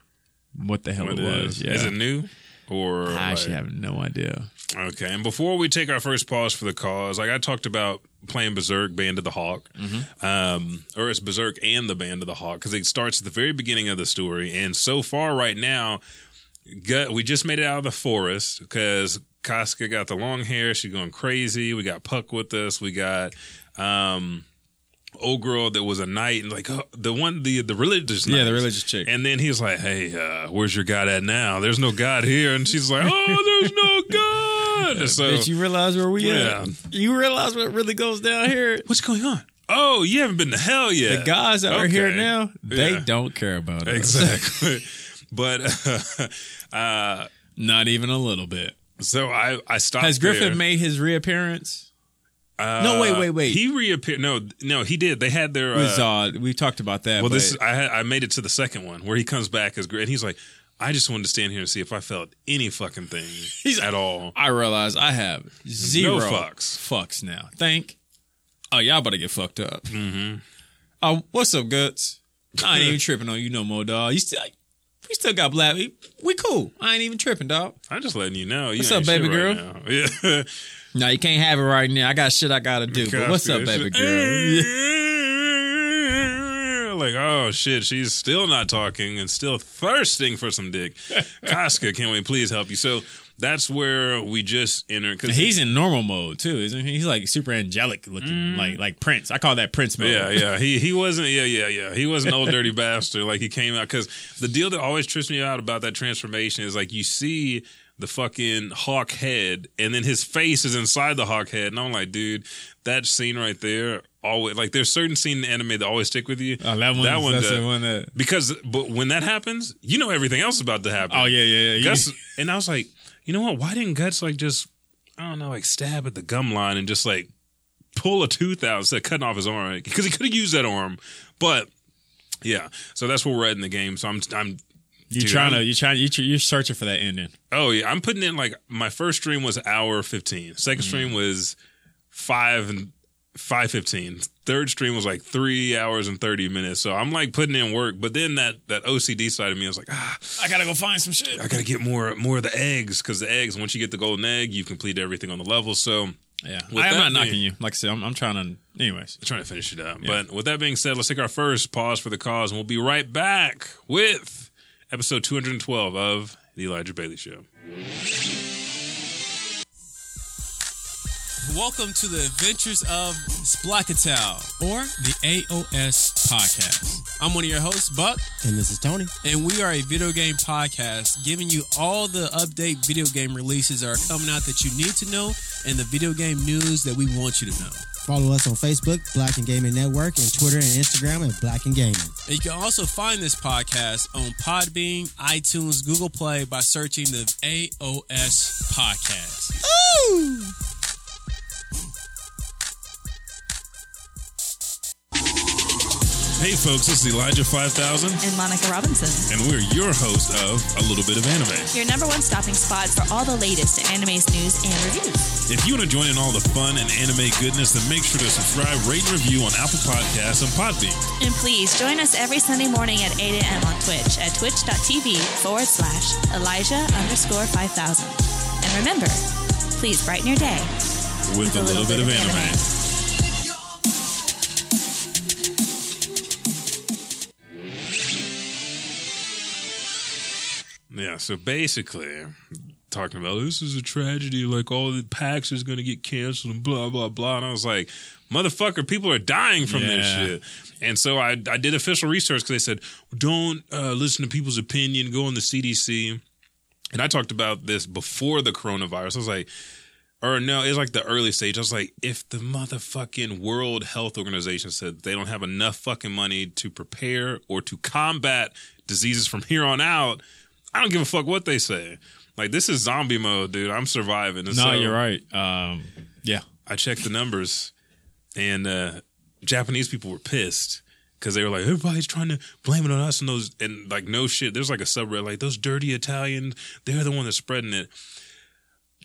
C: what the hell
A: What
C: it
A: it
C: was.
A: is.
C: Yeah.
A: Is it new or?
C: I actually
A: like-
C: have no idea.
A: Okay, and before we take our first pause for the cause, like I talked about playing Berserk, Band of the Hawk,
C: Mm-hmm.
A: um, or it's Berserk and the Band of the Hawk because it starts at the very beginning of the story. And so far, right now, gut, we just made it out of the forest because Casca got the long hair. She's going crazy. We got Puck with us. We got. Um, Old girl that was a knight and like oh, the one the the religious
C: Yeah, the religious chick.
A: and then he's like hey uh, where's your god at now there's no god here and she's like oh there's no god so
C: Did you realize where we
A: Yeah.
C: at? You realize what really goes down here?
A: What's going on? Oh, you haven't been to hell yet.
C: The guys that are here now, they
A: Yeah.
C: don't care about us.
A: Exactly. but uh,
C: Not even a little bit.
A: so I I stopped.
C: Has Griffith
A: there.
C: made his reappearance?
A: Uh,
C: No, wait, wait, wait.
A: He reappeared. No, no, he did. They had their.
C: It was,
A: Uh,
C: uh, we talked about that.
A: well, this I had, I made it to the second one where he comes back as great. And he's like, I just wanted to stand here and see if I felt any fucking thing
C: He's-
A: at all.
C: I realize I have zero
A: fucks.
C: fucks now. Think. Oh, y'all better get fucked up. Mm-hmm. Oh, what's up, guts? I ain't even tripping on you no more, dog. You still, we still got black. We, we cool. I ain't even tripping, dog.
A: I'm just letting you know. You
C: What's up, baby girl?
A: right. Yeah.
C: No, you can't have it right now. I got shit I gotta do. But what's up, baby girl?
A: like, oh shit, she's still not talking and still thirsting for some dick. Casca, can we please help you? So that's where we just enter because
C: He's in normal mode too, isn't he? He's like super angelic looking, like like Prince. I call that Prince mode.
A: Mm. Yeah, yeah. He he wasn't. Yeah, yeah, yeah. He was an old dirty bastard. Like he came out because the deal that always trips me out about that transformation is like you see the fucking hawk head, and then his face is inside the hawk head, and I'm like, dude, that scene right there. Always like there's certain scene in anime that always stick with you.
C: Oh, that one.
A: That one
C: That's the one that.
A: Because, but when that happens, you know everything else is about to happen.
C: Oh yeah, yeah, yeah.
A: Guts, and I was like, you know what? Why didn't Guts like just, I don't know, like stab at the gum line and just like pull a tooth out instead of cutting off his arm? Because he could have used that arm, but yeah. So that's where we're at in the game. So I'm, I'm.
C: You
A: dude,
C: trying to?
A: I'm-
C: You trying? you you're searching for that ending.
A: Oh yeah, I'm putting in like my first stream was hour fifteen. Second
C: Mm.
A: stream was five and five fifteen. Third stream was like three hours and thirty minutes. So I'm like putting in work, but then that that OCD side of me, was like, ah,
C: I gotta go find some shit.
A: I gotta get more more of the eggs because the eggs. Once you get the golden egg, you've completed everything on the level. So
C: Yeah,
A: With
C: I am not knocking
A: being-
C: you. Like I said, I'm, I'm trying to. Anyways,
A: trying to finish it up. But with that being said, let's take our first pause for the cause, and we'll be right back with episode 212 of the Elijah Bailey Show.
C: welcome to the Adventures of Splackatow or the AOS podcast. I'm one of your hosts, Buck,
D: And this is Tony.
C: and we are a video game podcast giving you all the update video game releases that are coming out that you need to know and the video game news that we want you to know.
D: Follow us on Facebook, Blacken Gaming Network, and Twitter and Instagram at Blacken Gaming.
E: And you can also find this podcast on Podbean, iTunes, Google Play by searching the AOS Podcast.
D: Ooh!
A: Hey folks, this is Elijah 5000,
F: and Monica Robinson.
A: and we're your host of A Little Bit of Anime.
F: Your number one stopping spot for all the latest anime's news and reviews.
A: If you want to join in all the fun and anime goodness, then make sure to subscribe, rate, and review on Apple Podcasts and Podbean.
F: And please join us every Sunday morning at 8 a.m. on Twitch at twitch.tv forward slash Elijah underscore 5000. And remember, please brighten your day.
A: With, a, little, bit, of anime. Yeah, so basically, talking about this is a tragedy, like all the PAX is going to get canceled and blah, blah, blah. And I was like, motherfucker, people are dying from this shit. And so I, I did official research because they said, don't uh, listen to people's opinion, go on the CDC. And I talked about this before the coronavirus. I was like, or no, it's like the early stage. I was like, if the motherfucking World Health Organization said they don't have enough fucking money to prepare or to combat diseases from here on out, I don't give a fuck what they say. Like this is zombie mode, dude. I'm surviving. And
C: No,
A: so
C: you're right. Um, yeah.
A: I checked the numbers, and uh, Japanese people were pissed because they were like, everybody's trying to blame it on us and those and like no shit. There's like a subreddit like those dirty Italians. They're the one that's spreading it.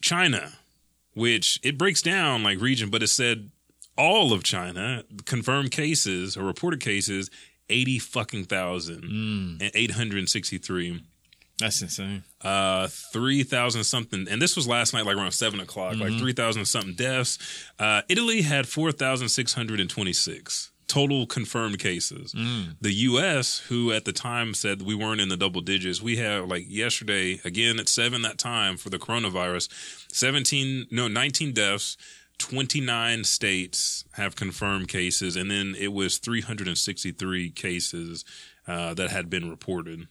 A: China, which it breaks down like region, but it said all of China confirmed cases or reported cases eighty fucking thousand and eight hundred sixty three
C: That's insane.
A: uh, three thousand something, and this was last night, like around seven o'clock, like three thousand something deaths. Uh, Italy had four thousand six hundred and twenty six total confirmed cases. The U.S., who at the time said we weren't in the double digits, we have like yesterday again at seven that time for the coronavirus, seventeen no nineteen deaths. 29 states have confirmed cases, and then it was 363 cases uh, that had been reported.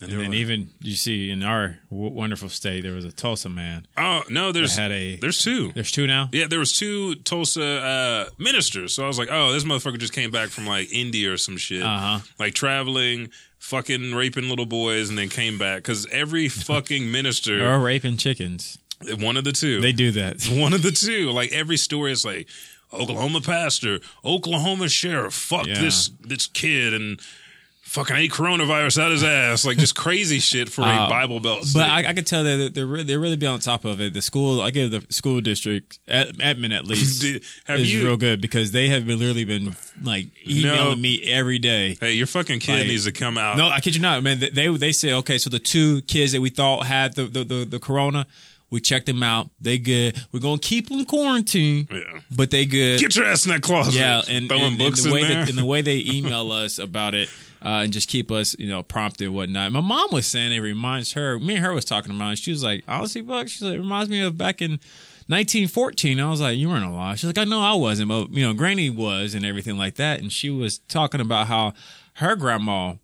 C: And
A: there
C: then
A: were-
C: even you see in our w- wonderful state, there was a Tulsa man
A: Oh no, there's
C: had a.
A: there's two.
C: There's two now.
A: Yeah, there was two Tulsa uh, ministers. So I was like, oh, this motherfucker just came back from like India or some shit,
C: Uh-huh.
A: like traveling, fucking raping little boys, and then came back because every fucking minister,
C: Or raping chickens.
A: one of the two,
C: They do that.
A: one of the two. Like every story is like Oklahoma pastor, Oklahoma sheriff, fuck
C: Yeah.
A: this this kid and. Fucking ate coronavirus out his ass, like just crazy shit for a
C: Uh,
A: Bible Belt.
C: But. I, I could tell that they're re- they're really be on top of it. The school, I give the school district, ad- admin at least,
A: have
C: is
A: you-
C: real good because they have been literally been like emailing
A: No.
C: me every day.
A: hey, your fucking kid
C: Like-
A: needs to come out.
C: No, I kid you not, man. They they, they say okay, so the two kids that we thought had the the, the, the corona, we checked them out. They good. We're gonna keep them quarantined,
A: Yeah.
C: but they good.
A: Get your ass in that closet.
C: yeah, and,
A: throwing
C: and, and
A: books
C: the way that, and the way they email us about it. Uh, and just keep us, you know, prompted and whatnot. My mom was saying it reminds her. Me and her was talking about it. She was like, honestly, Buck, she's like, it reminds me of back in 1914. I was like, you weren't alive. She's like, I know I wasn't, but you know, Granny was and everything like that. And she was talking about how her grandma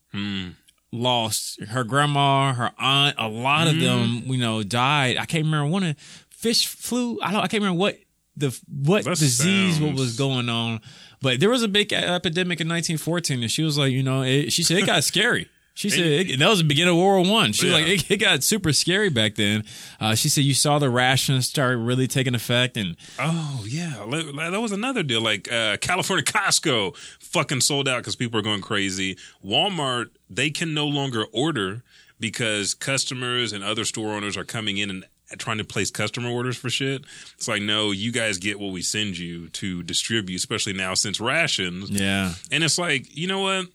C: lost her grandma, her aunt. A lot of them, you know, died. I can't remember one of fish flu. I don't. I can't remember what the what
A: That
C: disease what was going on. But there was a big epidemic in 1914, and she was like, you know, it, she said it got scary. She said it, that was the beginning of World War One. She was
A: Yeah.
C: like, it, it got super scary back then. Uh, she said you saw the rations start really taking effect, and
A: oh yeah, that was another deal. Like uh, California Costco fucking sold out because people are going crazy. Walmart they can no longer order because customers and other store owners are coming in and trying to place customer orders for shit. It's like no, you guys get what we send you to distribute, especially now since rations.
C: yeah,
A: And it's like, you know what?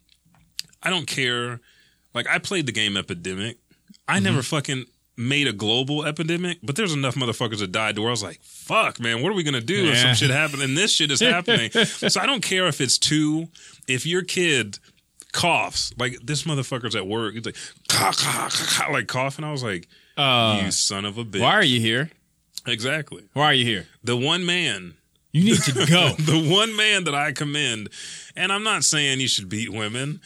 A: I don't care. Like I played the game Epidemic. I
C: Mm-hmm.
A: never fucking made a global epidemic, but there's enough motherfuckers that died to where I was like, fuck, man, what are we gonna do if some shit happened and this shit is happening? so I don't care if it's two. If your kid coughs, like this motherfucker's at work, he's like, "Caw, caw, caw, caw," like coughing. I was like,
C: uh,
A: you son of a bitch.
C: why are you here?
A: Exactly.
C: Why are you here?
A: The one man
C: You need to go.
A: the one man that I commend, and I'm not saying you should beat women,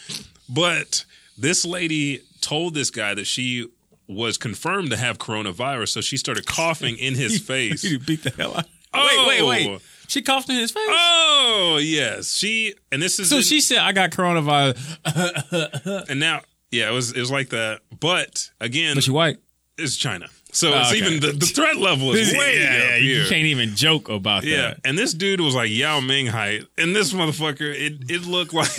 A: but this lady told this guy that she was confirmed to have coronavirus, so she started coughing in his face.
C: you beat the hell out.
A: Oh,
C: wait, wait, wait. She coughed in his face.
A: Oh yes, she and this is
C: so
A: in-
C: she said, "I got coronavirus,"
A: and now yeah, it was it was like that. But again,
C: but she white.
A: It's China, so
C: Oh,
A: it's
C: okay.
A: even the, the threat level is way
C: yeah,
A: up
C: yeah, you
A: here.
C: can't even joke about that.
A: Yeah,
C: that.
A: and this dude was like Yao Ming height, and this motherfucker, it it looked like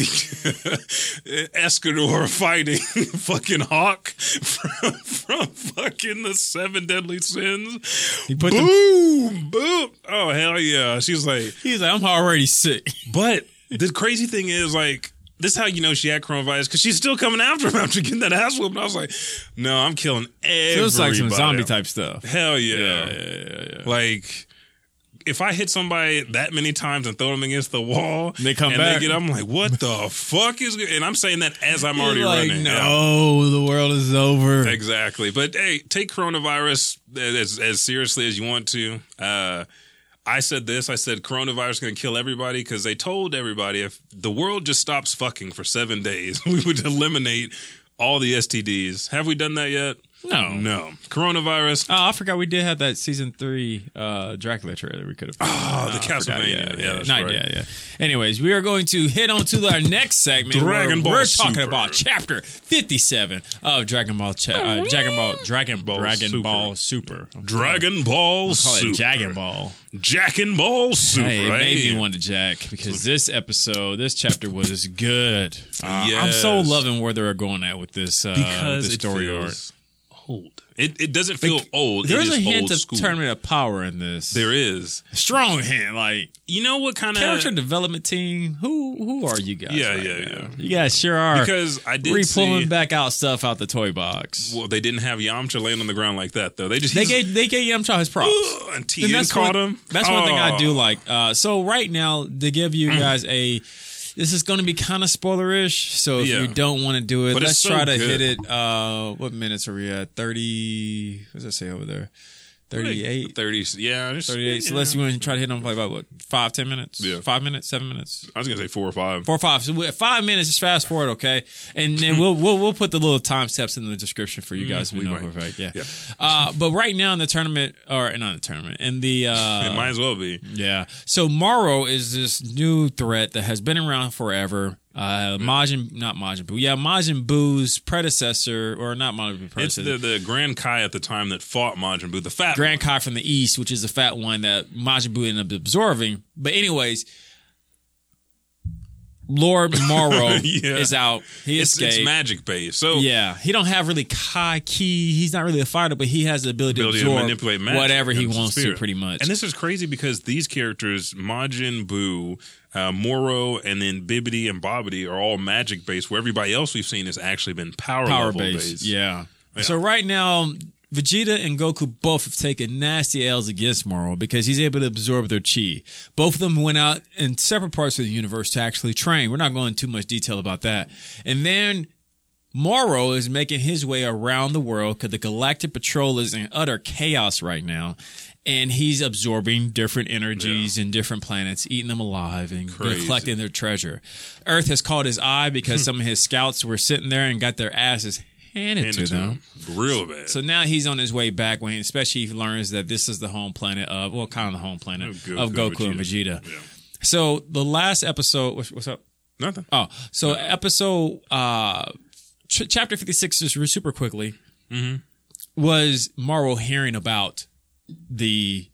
A: Escanor fighting fucking Hawk from, from fucking the Seven Deadly Sins.
C: He put
A: boom, boom. Oh hell yeah! She's like,
C: he's like, "I'm already sick."
A: but the crazy thing is like. This is how you know she had coronavirus because she's still coming after him after getting that ass whooped. And I was like, "No, I'm killing everybody."
C: Feels like some zombie type stuff.
A: Hell yeah.
C: Yeah, yeah, yeah, yeah.
A: Like if I hit somebody that many times and throw them against the wall, and
C: They come
A: and
C: back.
A: They get, I'm like, what the fuck is? And I'm saying that as I'm already
C: You're like,
A: running.
C: No, the world is over.
A: Exactly. But hey, take coronavirus as as seriously as you want to. Uh, I said this. I said coronavirus is going to kill everybody because they told everybody if the world just stops fucking for seven days, we would eliminate all the STDs. Have we done that yet?
C: No.
A: No. Coronavirus.
C: Oh, I forgot we did have that season three uh, Dracula trailer. We could have.
A: Oh, the
C: I forgot.
A: Castlevania. Yeah, that's
C: Not
A: right.
C: yeah, yeah. Anyways, we are going to head on to our next segment.
A: Dragon Ball
C: We're talking
A: Super.
C: about chapter fifty-seven of Dragon Ball. Cha- uh, Dragon Ball. Dragon
A: Ball
C: Dragon
A: Super.
C: Ball Super.
A: Dragon Ball
C: Call
A: Super.
C: it Dragon Ball.
A: Jack and Ball Super.
C: Hey, it made me want to jack because this episode, this chapter was good. Uh, I'm so loving where they're going at with this uh,
A: because
C: this story arc.
A: feels old. It it doesn't feel old.
C: There's a hint of
A: school.
C: tournament of power in this.
A: There is.
C: strong hint, like
A: You know what kind of character
C: development team. Who who are you guys?
A: Yeah,
C: right
A: yeah,
C: now?
A: yeah.
C: You guys sure are.
A: because I did
C: re pulling back out stuff out the toy box.
A: Well, they didn't have Yamcha laying on the ground like that though. They just
C: They gave they gave Yamcha his props.
A: and
C: And
A: Tien
C: that's
A: caught
C: one,
A: him.
C: That's one thing I do
A: Oh.
C: like. Uh, so right now, to give you guys a, this is going to be kind of spoilerish. So if
A: Yeah.
C: you don't want to do it,
A: But it's
C: let's
A: so
C: try to
A: good.
C: hit it. Uh, what minutes are we at? Thirty. What does that say over there? 38.
A: 30. Yeah, just,
C: 38. So let's you want to try to hit them like about what five, ten minutes?
A: Yeah.
C: Five minutes, seven minutes.
A: I was gonna say four or five.
C: Four or five. So we- five minutes. Just fast forward, okay? And then we'll we'll we'll put the little time steps in the description for you guys.
A: we
C: we know
A: might.
C: fact. Yeah.
A: Yeah.
C: Uh, but right now in the tournament, or not in the tournament, in the uh,
A: it might as well be.
C: yeah. So Moro is this new threat that has been around forever. Uh, Majin, not Majin Buu. Yeah, Majin Buu's predecessor, or not Majin Buu's
A: It's
C: predecessor.
A: the, the Grand Kai at the time that fought Majin Buu, the fat
C: Grand Kai from the east, which is the fat one that Majin Buu ended up absorbing. But anyways, Lord Moro
A: Yeah.
C: is out. He
A: It's,
C: escaped.
A: it's magic based. So
C: Yeah, he don't have really Kai ki. He's not really a fighter, but he has the ability,
A: ability
C: to
A: to manipulate magic
C: whatever he wants to, pretty much.
A: And this is crazy because these characters, Majin Buu, uh, Moro, and then Bibbidi and Bobbidi, are all magic based. Where everybody else we've seen has actually been power,
C: power based.
A: based.
C: Yeah.
A: Yeah.
C: So right now, Vegeta and Goku both have taken nasty L's against Moro because he's able to absorb their chi. Both of them went out in separate parts of the universe to actually train. We're not going into too much detail about that. And then Moro is making his way around the world because the Galactic Patrol is in utter chaos right now. And he's absorbing different energies and different planets, eating them alive and
A: Crazy.
C: collecting their treasure. Earth has caught his eye because some of his scouts were sitting there and got their asses handed
A: Hand
C: to
A: to
C: them.
A: him. Real bad.
C: So now he's on his way back when, especially he learns that this is the home planet of, well, kind of the home planet
A: Of Goku
C: of Goku and
A: Vegeta.
C: Vegeta.
A: Yeah.
C: So the last episode, what's, what's up?
A: Nothing.
C: Oh, so episode uh ch- chapter fifty six, just super quickly,
A: Mm-hmm.
C: was Moro hearing about the.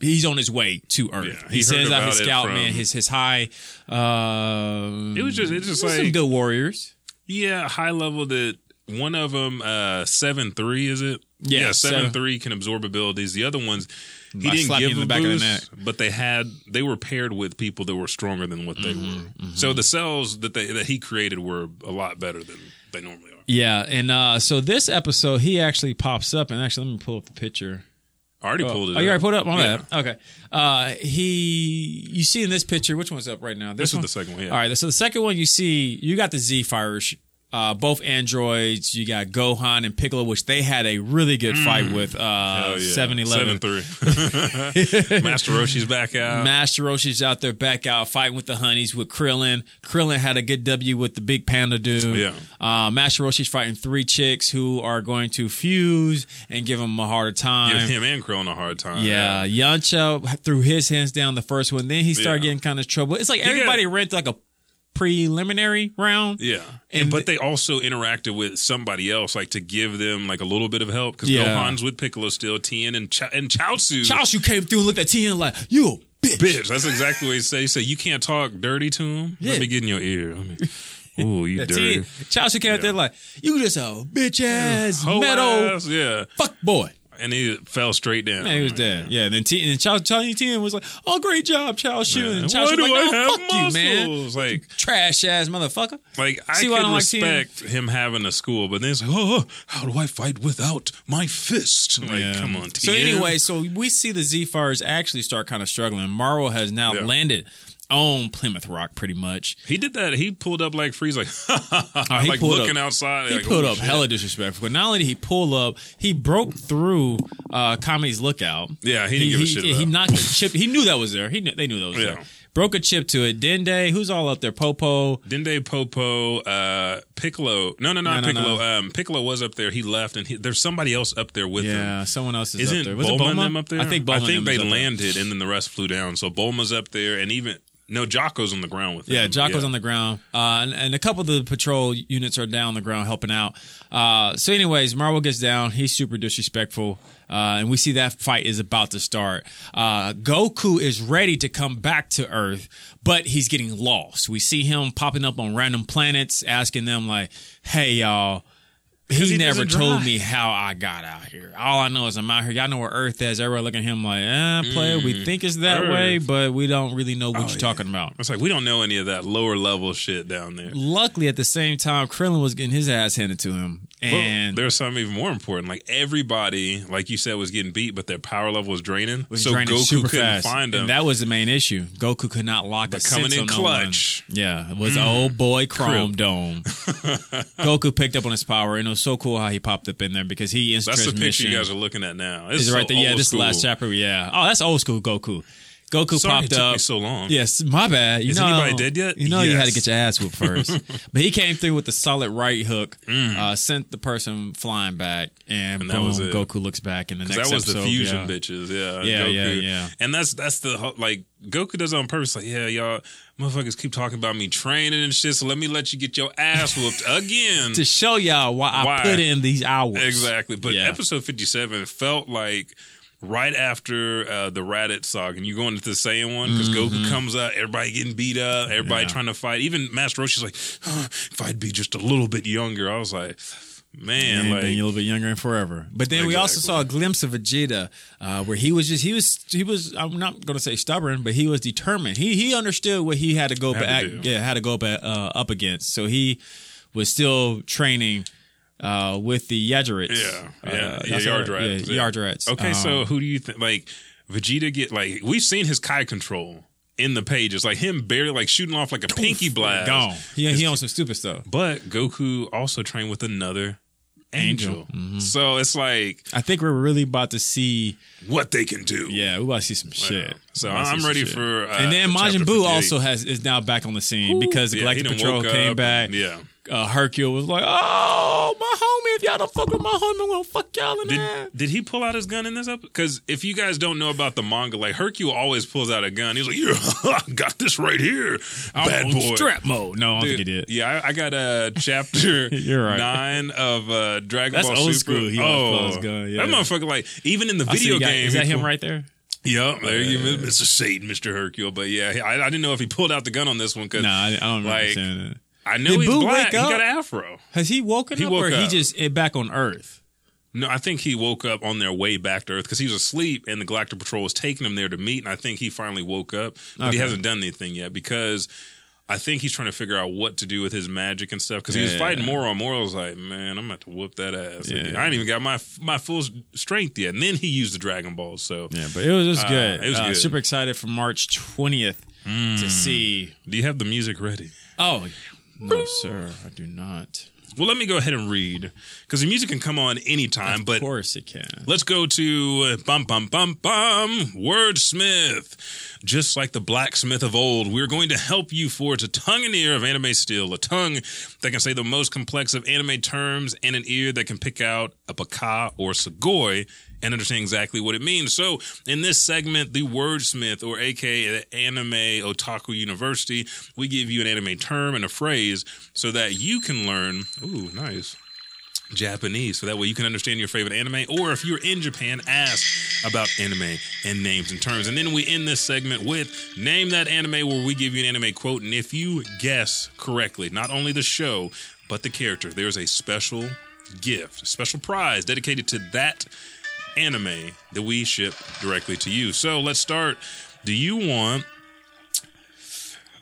C: He's on his way to Earth.
A: Yeah,
C: he
A: he
C: sends out his scout
A: from-
C: man, his his high. Uh,
A: It was just, it's just
C: some
A: like,
C: good warriors.
A: yeah, high level that one of them, uh, 7 3, is it?
C: Yeah,
A: 7
C: seven.
A: 3 can absorb abilities. The other ones, he
C: I
A: didn't give
C: in the back of the
A: boost, but they had, they were paired with people that were stronger than what they
C: Mm-hmm,
A: were. So the cells that they, that he created were a lot better than they normally are.
C: Yeah, and uh, so this episode he actually pops up, and actually let me pull up the picture.
A: I already pulled it
C: Oh, you
A: up.
C: already pulled it up? My
A: Yeah.
C: bad. Okay. Uh, he, you see in this picture, which one's up right now?
A: This is
C: one?
A: the second one, yeah.
C: All right. So the second one you see, you got the Z Fighter uh, both androids. You got Gohan and Piccolo, which they had a really good fight with uh,
A: Mm. Yeah.
C: 7-Eleven.
A: 7-3. Master Roshi's back out.
C: Master Roshi's out there back out fighting with the honeys with Krillin. Krillin had a good W with the big panda dude.
A: Yeah.
C: Uh, Master Roshi's fighting three chicks who are going to fuse and give him a harder time.
A: Give him and Krillin a hard time.
C: Yeah, Yamcha threw his hands down the first one. Then he started
A: Yeah.
C: getting kind of trouble. It's like
A: got-
C: everybody ran through like a preliminary round.
A: Yeah.
C: And
A: And, but they also interacted with somebody else, like to give them like a little bit of help. Because
C: Yeah.
A: Gohan's with Piccolo still, Tien and Ch- and Chaozu.
C: Chaozu came through and looked at Tien like, "You a bitch."
A: Bitch, that's exactly what he say. He said, You can't talk dirty to him.
C: Yeah.
A: Let me get in your ear. Ooh, you
C: Yeah,
A: dirty.
C: Chaozu came out there like, "You just a bitch ass metal
A: ass, yeah.
C: fuck boy."
A: And he fell straight down.
C: Man, he was dead. Yeah, and then Tien and Tien was like, "Oh, great job, Chaozu."
A: Yeah.
C: And
A: Why
C: Shu
A: do
C: like,
A: I
C: "No,
A: have
C: fuck you, man,
A: muscles? Like,
C: trash ass motherfucker."
A: like I
C: See why I don't like
A: respect him having a school, but then it's like, oh, how do I fight without my fist? Like,
C: Yeah.
A: come on,
C: So anyway, so we see the Z Fighters actually start kind of struggling. Marvel has now
A: Yeah.
C: landed on Plymouth Rock, pretty much.
A: he did that. He pulled up like freeze, like,
C: Oh, he
A: like
C: pulled
A: looking
C: up-
A: outside.
C: He
A: like,
C: pulled
A: oh,
C: up
A: shit.
C: hella disrespectful. But not only did he pull up, he broke through uh, Comedy's lookout.
A: Yeah, he didn't give a shit
C: He,
A: it.
C: knocked a chip. He knew that was there. He knew, they knew that was
A: Yeah.
C: there. Broke a chip to it. Dende, who's all up there? Popo.
A: Dende Popo, uh, Piccolo. No, no,
C: No,
A: not
C: no,
A: Piccolo.
C: no.
A: Um, Piccolo was up there. He left, and he, there's somebody else up there with him.
C: Yeah, someone else is
A: Isn't
C: up there. Was
A: Bulma,
C: it Bulma?
A: them up there?
C: I think Bulma
A: I think they
C: up there.
A: landed, and then the rest flew down. So Bulma's up there, and even no Jaco's on the ground with
C: him.
A: Yeah.
C: Jaco's on the ground, uh, and, and a couple of the patrol units are down on the ground helping out. Uh, so, anyways, Marvel gets down. He's super disrespectful, uh, and we see that fight is about to start. Uh, Goku is ready to come back to Earth, but he's getting lost. We see him popping up on random planets, asking them like, "Hey, y'all." He,
A: he
C: never told
A: drive.
C: me how I got out here. All I know is I'm out here. Y'all know where Earth is. Everybody looking at him like, eh, player, we think it's that
A: Mm. Earth.
C: way, but we don't really know what
A: Oh,
C: you're
A: yeah.
C: talking about.
A: It's like we don't know any of that lower level shit down there.
C: Luckily, at the same time, Krillin was getting his ass handed to him,
A: Well, there's something even more important. Like everybody, like you said, was getting beat, but their power level was draining.
C: was
A: so
C: draining
A: Goku couldn't
C: fast.
A: find them.
C: And that was the main issue. Goku could not lock
A: But
C: a
A: coming
C: sense
A: in
C: on no one.
A: clutch. Mm.
C: Yeah, it was old boy Chrome Dome. Goku picked up on his power, and it was so cool how he popped up in there because he
A: That's the picture you guys are looking at now. This
C: is right there? Yeah, this is the last chapter. Yeah. Oh, that's old school Goku. Goku
A: Sorry
C: popped
A: it took
C: up.
A: me so long.
C: Yes, my bad. You
A: Is
C: know,
A: anybody dead yet?
C: You know you had to get your ass whooped first. but he came through with the solid right hook,
A: Mm.
C: uh, sent the person flying back, and,
A: And that was it.
C: Goku looks back in the next
A: That was
C: episode.
A: the fusion
C: yeah.
A: bitches, yeah,
C: Yeah,
A: Goku.
C: yeah, yeah.
A: And that's that's the like Goku does it on purpose. Like, yeah, y'all motherfuckers keep talking about me training and shit. So let me let you get your ass whooped again.
C: To show y'all why, I put in these hours.
A: Exactly. But
C: Yeah.
A: episode 57 felt like right after uh, the Raditz saga, and you go into the Saiyan one because Goku comes out, everybody getting beat up, everybody
C: Mm-hmm. Yeah.
A: trying to fight. Even Master Roshi's like, "Huh, if I'd be just a little bit younger, I was like, man,
C: and
A: like,
C: then a little bit younger and forever. But then we also saw a glimpse of Vegeta, uh, where he was just he was he was I'm not going to say stubborn, but he was determined. He he understood what he had to go
A: Had
C: back,
A: do.
C: yeah, had to go back, uh, up against. So he was still training uh, with the Yardrats.
A: Yeah,
C: Uh,
A: yeah, yeah,
C: that's Yeah, Yardrats.
A: Okay,
C: Um,
A: so who do you think? Like Vegeta get like we've seen his Kai control in the pages, like him barely like shooting off like a pinky blast.
C: gone. He he on some stupid stuff.
A: But Goku also trained with another angel,
C: Angel.
A: so it's like
C: I think we're really about to see.
A: what they can do.
C: Yeah, we're about to see some shit.
A: So
C: We're about to see
A: I'm ready for, uh,
C: and then Majin Buu also has is now back on the scene because the
A: Yeah,
C: Galactic Patrol came back.
A: and- yeah.
C: Uh, Hercule was like, "Oh, my homie! If y'all don't fuck with my homie, I'm gonna fuck y'all in the ass."
A: Did, did he pull out his gun in this episode? Because if you guys don't know about the manga, like Hercule always pulls out a gun. He's like, "Yeah, got this right here, bad
C: I'm
A: boy."
C: strap mode. No, I don't
A: Dude,
C: think he did.
A: Yeah, I, I got a chapter
C: You're right.
A: nine of uh, Dragon
C: That's
A: Ball
C: old
A: Super.
C: school. He
A: oh,
C: pulls his gun, yeah.
A: that motherfucker! Like even in the video
C: got-
A: game,
C: is that him right there?
A: Yep, there you go, Mr. Satan, Mr. Hercule. But yeah, I, I didn't know if he pulled out the gun on this one because
C: No, I, I don't
A: like. I know
C: Did
A: he's
C: Buu
A: black.
C: wake
A: He
C: up?
A: got an afro.
C: Has he woken
A: He
C: up,
A: woke
C: or he just eh, back on Earth?
A: No, I think he woke up on their way back to Earth because he was asleep and the Galactic Patrol was taking him there to meet. And I think he finally woke up, but he hasn't done anything yet because I think he's trying to figure out what to do with his magic and stuff. Because he was
C: Yeah.
A: fighting Moro. And Moro was like, "Man, I'm about to whoop that ass."
C: Yeah.
A: again. I ain't even got my my full strength yet. And then he used the Dragon Balls. So,
C: Yeah, but it was just
A: Uh,
C: good.
A: it was
C: Uh,
A: good.
C: Super excited for March twentieth to see.
A: do you have the music ready?
C: Oh no, sir, I do not.
A: Well, let me go ahead and read because the music can come on anytime.
C: Of
A: but of
C: course it can.
A: Let's go to uh, bum bum bum bum wordsmith. Just like the blacksmith of old, we're going to help you forge a tongue and ear of anime steel, a tongue that can say the most complex of anime terms, and an ear that can pick out a baka or sugoi and understand exactly what it means. So, in this segment, the wordsmith, or aka Anime Otaku University, we give you an anime term and a phrase so that you can learn. Ooh, nice. Japanese, so that way you can understand your favorite anime, or if you're in Japan, ask about anime and names and terms. And then we end this segment with name that anime, where we give you an anime quote, and if you guess correctly, not only the show but the character, there's a special gift, a special prize dedicated to that anime that we ship directly to you. So let's start. Do you want?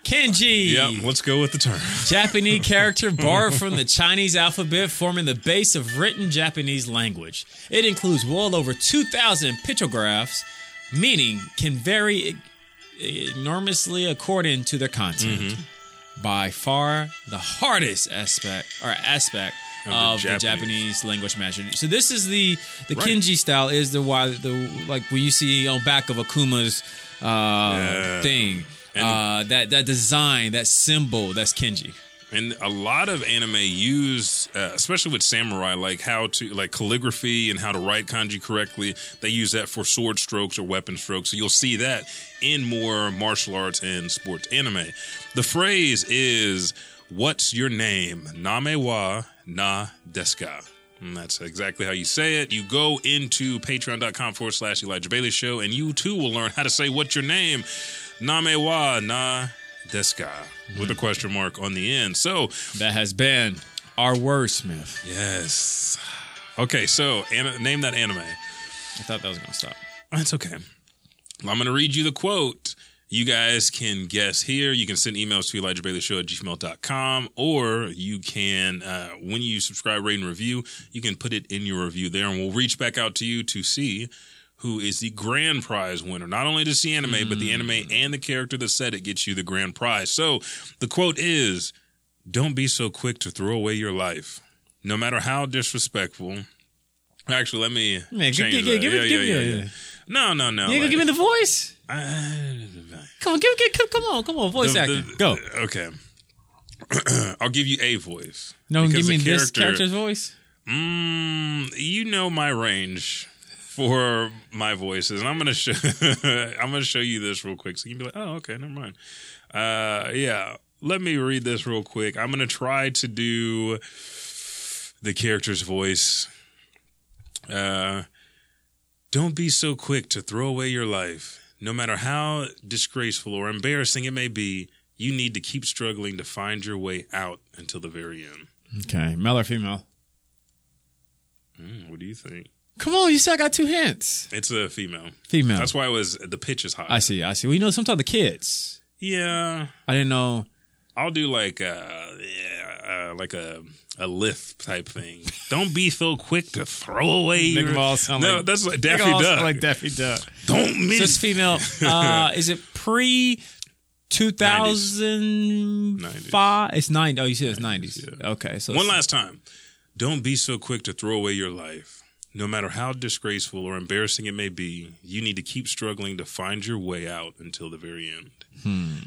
C: kanji.
A: Yeah, let's go with the term.
C: Japanese character borrowed from the Chinese alphabet, forming the base of written Japanese language. It includes well over 2,000 pictographs, meaning can vary enormously according to their content.
A: Mm-hmm.
C: By far the hardest aspect or aspect
A: Of the Japanese.
C: Japanese language master. So this is the the
A: Right.
C: kanji style is the why the like when you see on back of Akuma's uh,
A: Yeah.
C: thing.
A: And-
C: uh, that that design, that symbol, that's kanji.
A: And a lot of anime use, uh, especially with samurai, like how to like calligraphy and how to write kanji correctly. They use that for sword strokes or weapon strokes. So you'll see that in more martial arts and sports anime. The phrase is "What's your name?" Name wa na deska. And that's exactly how you say it. You go into patreon.com forward slash Elijah Bailey Show, and you too will learn how to say what's your name. Name wa na deska with a question mark on the end. So,
C: That has been our wordsmith.
A: yes. Okay, so an- name that anime.
C: I thought that was gonna stop.
A: That's okay. I'm going to read you the quote. You guys can guess here. You can send emails to Elijah Bailey Show at gmail.com, or you can, uh, when you subscribe, rate, and review, you can put it in your review there, and we'll reach back out to you to see who is the grand prize winner. Not only does see anime, but the anime and the character that said it gets you the grand prize. So the quote is Don't be so quick to throw away your life, no matter how disrespectful. Actually, let me
C: Man,
A: change
C: give, give, give,
A: Yeah,
C: give,
A: yeah,
C: give,
A: yeah,
C: yeah,
A: yeah. No, no, no.
C: You gonna
A: like-
C: give me the voice?
A: Uh,
C: Come on, give, give, come, on, come on, voice
A: the-
C: acting.
A: the-
C: Go.
A: Okay. I'll give you a voice.
C: No, give me
A: the
C: this character's voice.
A: Mm, you know my range for my voices, and I'm gonna show. I'm gonna show you this real quick, so you can be like, "Oh, okay, never mind." Uh, yeah. Let me read this real quick. I'm gonna try to do the character's voice. Uh, don't be so quick to throw away your life. No matter how disgraceful or embarrassing it may be, you need to keep struggling to find your way out until the very end.
C: Okay, male or female?
A: Mm, what do you think?
C: Come on, you said I got two hints.
A: It's a female.
C: Female.
A: That's why it was the pitch is high.
C: I see. I see. Well, you know, sometimes the kids.
A: Yeah,
C: I didn't know.
A: I'll do like uh yeah, uh, like a a lift type thing. Don't be so quick to throw away
C: Make
A: your.
C: them all sound
A: no,
C: like-
A: that's like
C: They
A: Daffy
C: all sound
A: Duck.
C: Like Daffy Duck.
A: Don't
C: So it's
A: miss.
C: female. Uh, is it pre 2005? It's 90. Oh, you said it's 90s. Okay. So
A: One last time. Don't be so quick to throw away your life. No matter how disgraceful or embarrassing it may be, you need to keep struggling to find your way out until the very end.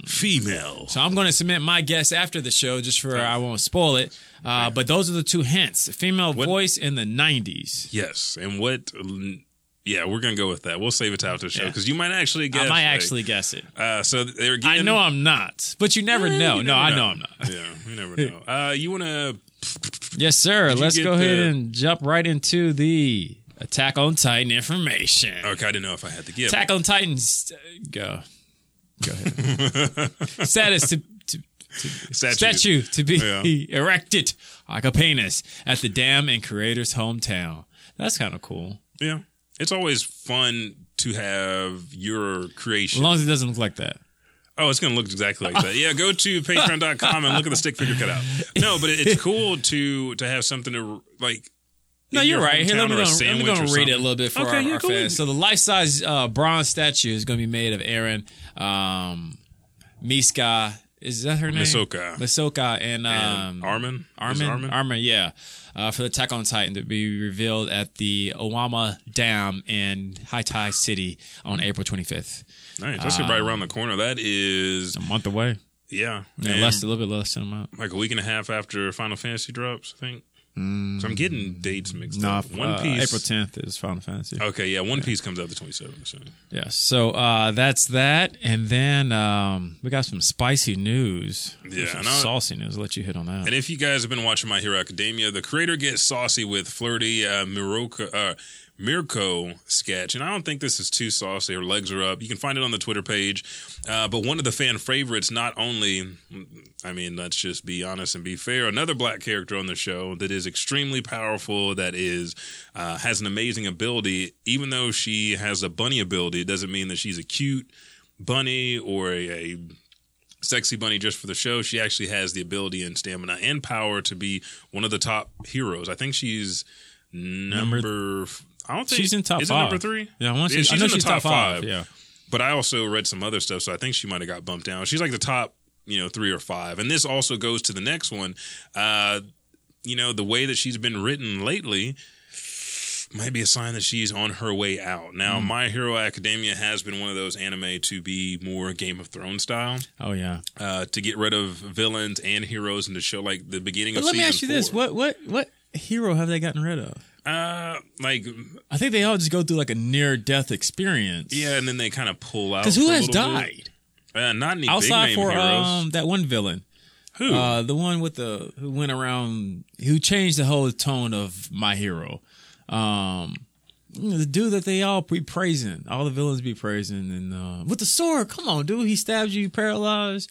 A: Female.
C: So I'm going to submit my guess after the show, just for I won't spoil it. Uh, but those are the two hints: female
A: What-
C: voice in the '90s.
A: Yes. And what. Yeah, we're gonna go with that. We'll save it to after the show
C: Yeah.
A: because you might actually guess.
C: I might
A: like-
C: actually guess it.
A: Uh, so they're
C: I know I'm not, but you never
A: Eh,
C: know.
A: you
C: No,
A: never
C: I know I'm not.
A: Yeah, you never know. Uh, you want to?
C: Yes, sir.
A: Did
C: Let's go ahead
A: the-
C: and jump right into the Attack on Titan information.
A: Okay, I didn't know if I had to give.
C: Attack on Titans. uh, Go. Go ahead. Status to, to
A: Statue.
C: statue to be
A: Yeah.
C: erected like a penis at the dam in creator's hometown. That's kind of cool.
A: Yeah, it's always fun to have your creation.
C: As long as it doesn't look like that.
A: Oh, it's going to look exactly like that. Yeah, go to patreon.com and look at the stick figure cutout. No, but it's cool to to have something to like.
C: No, you're right. Here, let me go. Let me go and read it a little bit for
A: Okay,
C: our,
A: yeah,
C: our fans. So the life size uh, bronze statue is going to be made of Eren um, Miska is that her name?
A: Masoka.
C: Masoka and,
A: And
C: um,
A: Armin? Is
C: Armin,
A: Armin?
C: Armin, yeah, uh, for the Attack on Titan to be revealed at the Owama Dam in Haitai City on April 25th.
A: Nice. That's right around the corner. That is,
C: A month away.
A: yeah.
C: Yeah, less, a little bit less than a month.
A: like a week and a half after Final Fantasy drops, I think. So I'm getting dates mixed
C: No,
A: up. One
C: uh,
A: Piece.
C: April 10th is Final Fantasy.
A: Okay, yeah, One Piece comes out the 27th. So.
C: Yeah, so uh, that's that, and then um, we got some spicy news.
A: Yeah,
C: some saucy news. I'll let you hit on that.
A: And if you guys have been watching My Hero Academia, the creator gets saucy with flirty uh, Miroko, uh, Mirko sketch. And I don't think this is too saucy. Her legs are up. You can find it on the Twitter page. Uh, but one of the fan favorites, not only, I mean, let's just be honest and be fair, another black character on the show that is extremely powerful, that is uh, has an amazing ability. Even though she has a bunny ability, it doesn't mean that she's a cute bunny or a, a sexy bunny just for the show. She actually has the ability and stamina and power to be one of the top heroes. I think she's number. I don't think
C: She's in top
A: is it
C: five.
A: number three.
C: Yeah, I, want to
A: Yeah,
C: say, I
A: she's
C: know
A: in the
C: she's
A: top five.
C: Yeah,
A: But I also read some other stuff, so I think she might have got bumped down. She's like the top, you know, three or five. And this also goes to the next one. Uh, you know, the way that she's been written lately might be a sign that she's on her way out. Now,
C: Mm.
A: My Hero Academia has been one of those anime to be more Game of Thrones style,
C: Oh yeah.
A: uh, to get rid of villains and heroes and to show like the beginning
C: But
A: of
C: let me ask you this: what what what hero have they gotten rid of?
A: Uh, like,
C: I think they all just go through like a near death experience.
A: yeah, and then they kind of pull out.
C: because who has died
A: Uh, not any
C: outside for
A: heroes.
C: um that one villain?
A: who?
C: Uh, the one with the who went around who changed the whole tone of my hero. Um, the dude that they all be praising, all the villains be praising, and uh, with the sword. Come on, dude, he stabs you, paralyzed.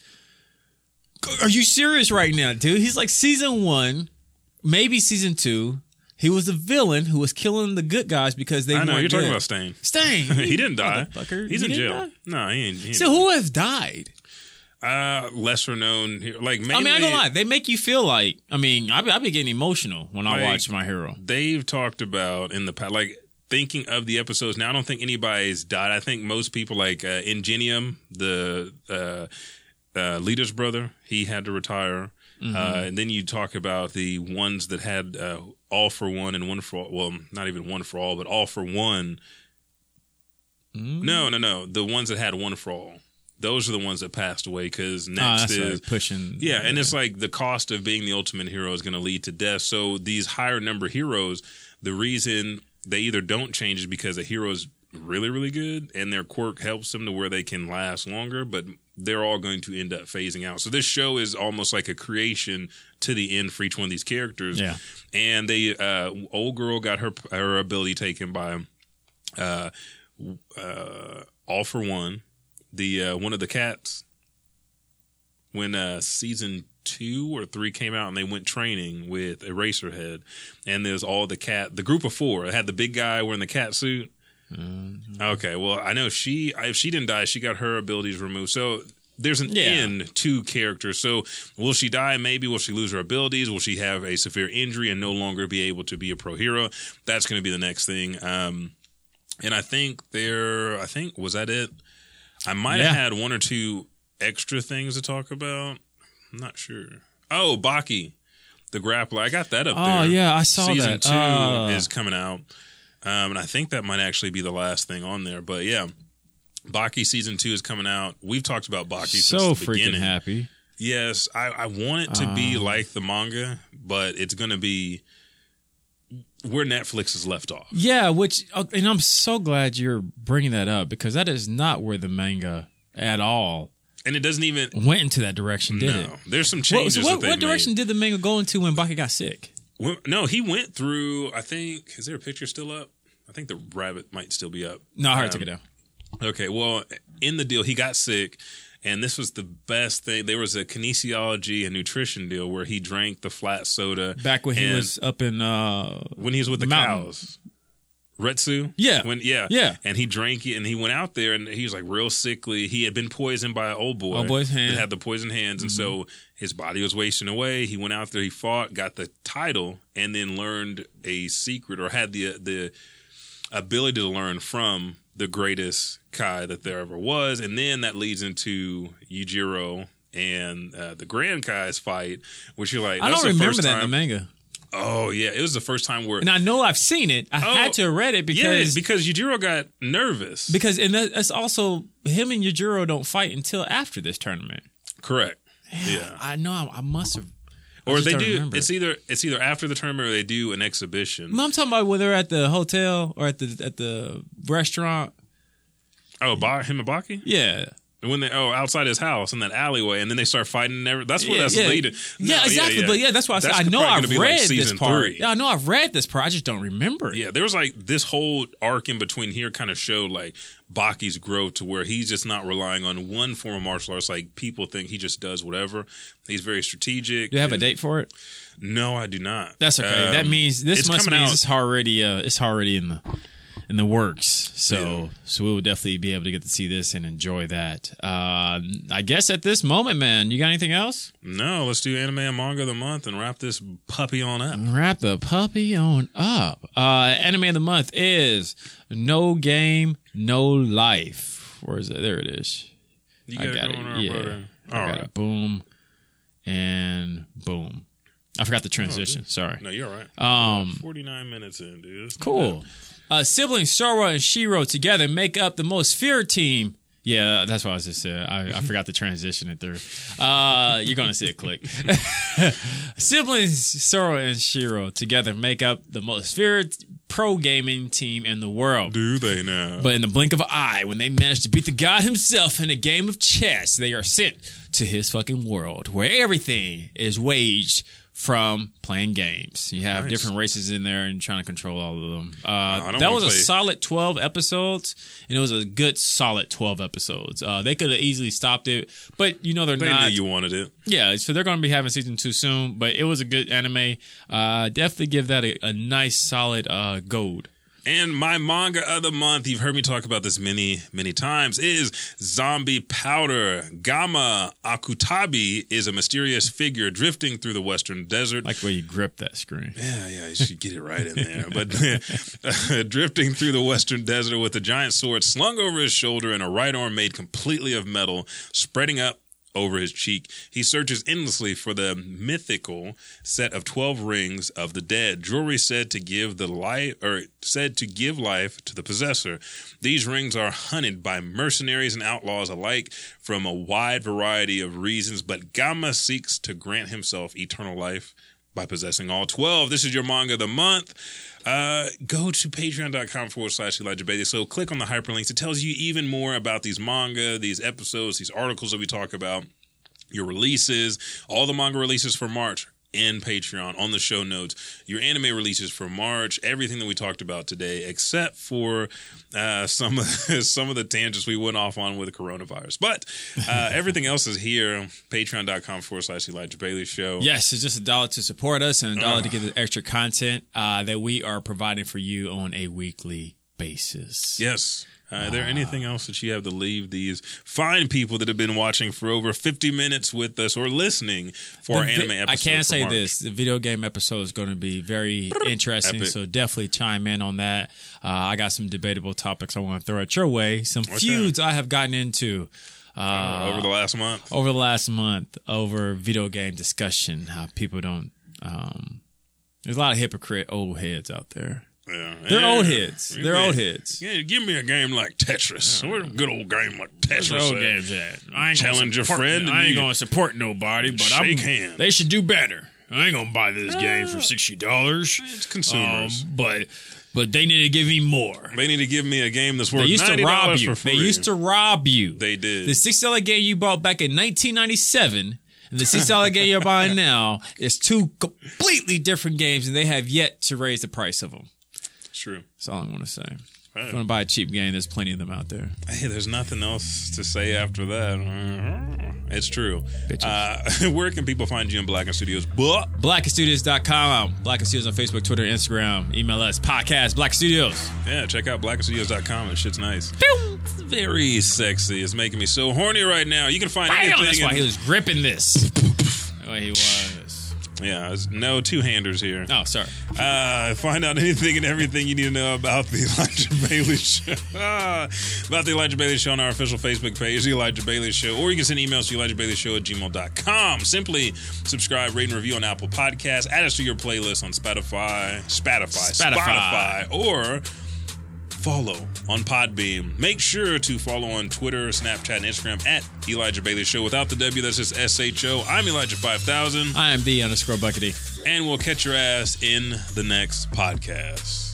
C: Are you serious right now, dude? He's like season one, maybe season two. He was the villain who was killing the good guys because they
A: I know you're talking
C: dead.
A: about Stain.
C: Stain.
A: he didn't die.
C: Motherfucker.
A: He's
C: He
A: in jail.
C: die?
A: No, he ain't. He ain't
C: So who has died?
A: Uh, lesser known. Like mainly,
C: I mean, I don't lie. They make you feel like. I mean, I be, getting emotional when I
A: Like-
C: watch my hero.
A: They've talked about in the past, like thinking of the episodes. Now, I don't think anybody's died. I think most people, like uh, Ingenium, the uh, uh, leader's brother, he had to retire.
C: Mm-hmm.
A: Uh, and then you talk about the ones that had uh, all for one and one for all. Well, not even one for all, but all for one.
C: Mm-hmm.
A: No, no, no. The ones that had one for all. Those are the ones that passed away because
C: Ah,
A: next
C: that's
A: is
C: pushing.
A: yeah, and it's like the cost of being the ultimate hero is going to lead to death. So these higher number heroes, the reason they either don't change is because a hero's really, really good and their quirk helps them to where they can last longer, but they're all going to end up phasing out. So this show is almost like a creation to the end for each one of these characters.
C: Yeah.
A: And they uh old girl got her her ability taken by uh uh all for one. The uh one of the cats when uh season two or three came out and they went training with Eraserhead and there's all the cat the group of four. It had the big guy wearing the cat suit. Okay, well I know she if she didn't die, she got her abilities removed. So there's an
C: Yeah.
A: end to characters. So will she die? Maybe. Will she lose her abilities? Will she have a severe injury and no longer be able to be a pro hero? That's going to be the next thing. Um, and I think there, I think was that it. I might
C: Yeah.
A: have had one or two extra things to talk about. I'm not sure. Oh, Baki, the grappler. I got that up
C: Oh
A: there.
C: Oh, yeah, I saw that.
A: Season two
C: Uh,
A: is coming out, um, and I think that might actually be the last thing on there. But yeah, Baki season two is coming out. We've talked about Baki
C: so freaking
A: beginning.
C: happy.
A: Yes, I, I want it to be
C: Um,
A: like the manga, but it's going to be where Netflix is left off.
C: Yeah, which uh, and I'm so glad you're bringing that up because that is not where the manga at all
A: And it doesn't even.
C: went into that direction, did it?
A: no, there's some changes.
C: so what, what direction
A: Made.
C: did the manga go into when Baki got sick?
A: Well, no, he went through. I think. Is there a picture still up? I think the rabbit might still be up.
C: No, I
A: Um,
C: took it down.
A: Okay, well, in the deal, he got sick, and this was the best thing. There was a kinesiology and nutrition deal where he drank the flat soda
C: Back when he was up in uh
A: when he was with the
C: Mountain.
A: cows. Retsu,
C: Yeah.
A: when yeah,
C: Yeah.
A: and he drank it, and he went out there, and he was like real sickly. He had been poisoned by an old boy,
C: Old boy's hand. Mm-hmm.
A: that had the poisoned hands, and so his body was wasting away. He went out there, he fought, got the title, and then learned a secret, or had the the ability to learn from the greatest Kai that there ever was, and then that leads into Yujiro and uh, the Grand Kai's fight, which you're like,
C: I don't remember that in the manga.
A: Oh yeah, it was the first time where
C: And I know I've seen it. I
A: Oh,
C: had to have read it
A: yeah,
C: because
A: because Yujiro got nervous.
C: because and that- that's also him and Yujiro don't fight until after this tournament.
A: Correct. Yeah.
C: I know I, I must have.
A: Or they
C: don't remember.
A: It's either it's either after the tournament or they do an exhibition.
C: I'm talking about when they're at the hotel or at the at the restaurant.
A: Oh, ba- and Baki?
C: Yeah,
A: when they oh outside his house in that alleyway, and then they start fighting. And every, that's what
C: yeah,
A: that's
C: yeah.
A: leading.
C: Yeah,
A: No,
C: exactly. But yeah, that's why I said
A: That's
C: I know I've read
A: like
C: this part.
A: three.
C: Yeah, I know I've read this part. I just don't remember it.
A: Yeah, there was like this whole arc in between here kind of showed like Baki's growth to where he's just not relying on one form of martial arts. Like people think he just does whatever. He's very strategic.
C: Do you have a date for it?
A: No, I do not.
C: That's okay.
A: Um,
C: that means this must mean
A: out-
C: it's already uh it's already in the in the works. So so we will definitely be able to get to see this and enjoy that. Uh I guess at this moment, man, you got anything else?
A: No, let's do anime and manga of the month and wrap this puppy on up.
C: Wrap the puppy on up. Uh anime of the month is No Game, No Life. Where is it? There it is.
A: You
C: I
A: got,
C: got
A: it
C: it.
A: going on,
C: Yeah.
A: brother.
C: I got
A: right.
C: it. Boom and boom. I forgot the transition. Sorry.
A: No, you're all right.
C: Um
A: 49 minutes in, dude.
C: Cool. Uh, siblings Sora and Shiro together make up the most feared team. Yeah, that's what I was just saying. I, I forgot to transition it through. Uh, you're gonna see it click. siblings Sora and Shiro together make up the most feared pro gaming team in the world.
A: Do they now?
C: But in the blink of an eye, when they manage to beat the god himself in a game of chess, they are sent to his fucking world where everything is waged from playing games. You have
A: Nice.
C: different races in there and trying to control all of them. Uh,
A: I don't
C: that
A: wanna
C: was a
A: play-
C: solid 12 episodes, and it was a good solid 12 episodes. Uh, they could have easily stopped it, but you know they're
A: they
C: not.
A: knew you wanted it.
C: Yeah, so they're going to be having season two soon, but it was a good anime. Uh, definitely give that a, a nice solid uh, gold.
A: And my manga of the month, you've heard me talk about this many, many times, is Zombie Powder. Gamma Akutabi is a mysterious figure drifting through the western desert.
C: Like where you grip that screen.
A: Yeah, yeah, you should get it right in there. But uh, drifting through the western desert with a giant sword slung over his shoulder and a right arm made completely of metal spreading up over his cheek, he searches endlessly for the mythical set of 12 rings of the dead, jewelry said to give the life or said to give life to the possessor. These rings are hunted by mercenaries and outlaws alike from a wide variety of reasons, but Gamma seeks to grant himself eternal life by possessing all 12. This is your manga of the month. Uh, go to patreon.com forward slash Elijah Bailey. So click on the hyperlinks. It tells you even more about these manga, these episodes, these articles that we talk about, your releases, all the manga releases for March in Patreon on the show notes, your anime releases for March, everything that we talked about today, except for uh, some of some of the tangents we went off on with the coronavirus. But uh, everything else is here. Patreon.com forward slash Elijah Bailey Show.
C: Yes, it's just a dollar to support us and a dollar to get the extra content uh, that we are providing for you on a weekly basis.
A: Yes. Uh, is there anything else that you have to leave these fine people that have been watching for over 50 minutes with us or listening for
C: The
A: anime episode?
C: I can say
A: March?
C: this: the video game episode is going to be very interesting.
A: Epic.
C: So definitely chime in on that. Uh, I got some debatable topics I want to throw at your way. Some feuds I have gotten into
A: Uh, over the last month.
C: over the last month over video game discussion. How people don't. Um, there's a lot of hypocrite old heads out there.
A: Yeah.
C: They're
A: Yeah.
C: old heads. They're
A: Yeah.
C: old heads.
A: Yeah, give me a game like Tetris. What a good old game like Tetris.
C: old games at? I ain't
A: Challenge a friend and
C: I ain't gonna support nobody, but I'm.
A: hands.
C: They should do better. I ain't gonna buy this game for sixty dollars.
A: It's consumers.
C: Um, but but they need to give me more.
A: they need to give me a game that's
C: They
A: worth
C: used to
A: $90
C: rob you. They used to rob you.
A: They did.
C: The six dollar game you bought back in 1997 and the six dollar game you're buying now is two completely different games, and they have yet to raise the price of them.
A: True.
C: That's all I want to say. If you want to buy a cheap game, there's plenty of them out there.
A: Hey, there's nothing else to say after that. It's true. Uh, where can people find you in Blacken Studios? But
C: Blackstudios.com. Blacken Studios on Facebook, Twitter, Instagram. Email us, podcast, Black Studios.
A: yeah, check out blackenstudios.com. That shit's nice. It's very sexy. It's making me so horny right now. You can find
C: Bam!
A: anything.
C: That's
A: in-
C: why he was gripping this. That's why he was.
A: Yeah, no two handers here.
C: Oh, sorry.
A: Uh, find out anything and everything you need to know about the Elijah Bailey Show. about the Elijah Bailey Show on our official Facebook page, The Elijah Bailey Show, or you can send emails to Elijah Bailey Show at gmail.com. Simply subscribe, rate, and review on Apple Podcasts. Add us to your playlist on Spotify, Spotify,
C: Spotify.
A: Spotify, or follow on Podbean. Make sure to follow on Twitter, Snapchat, and Instagram at Elijah Bailey Show. Without the W, that's just S H O. I'm Elijah 5000
C: I am the underscore Buckity.
A: and we'll catch your ass in the next podcast.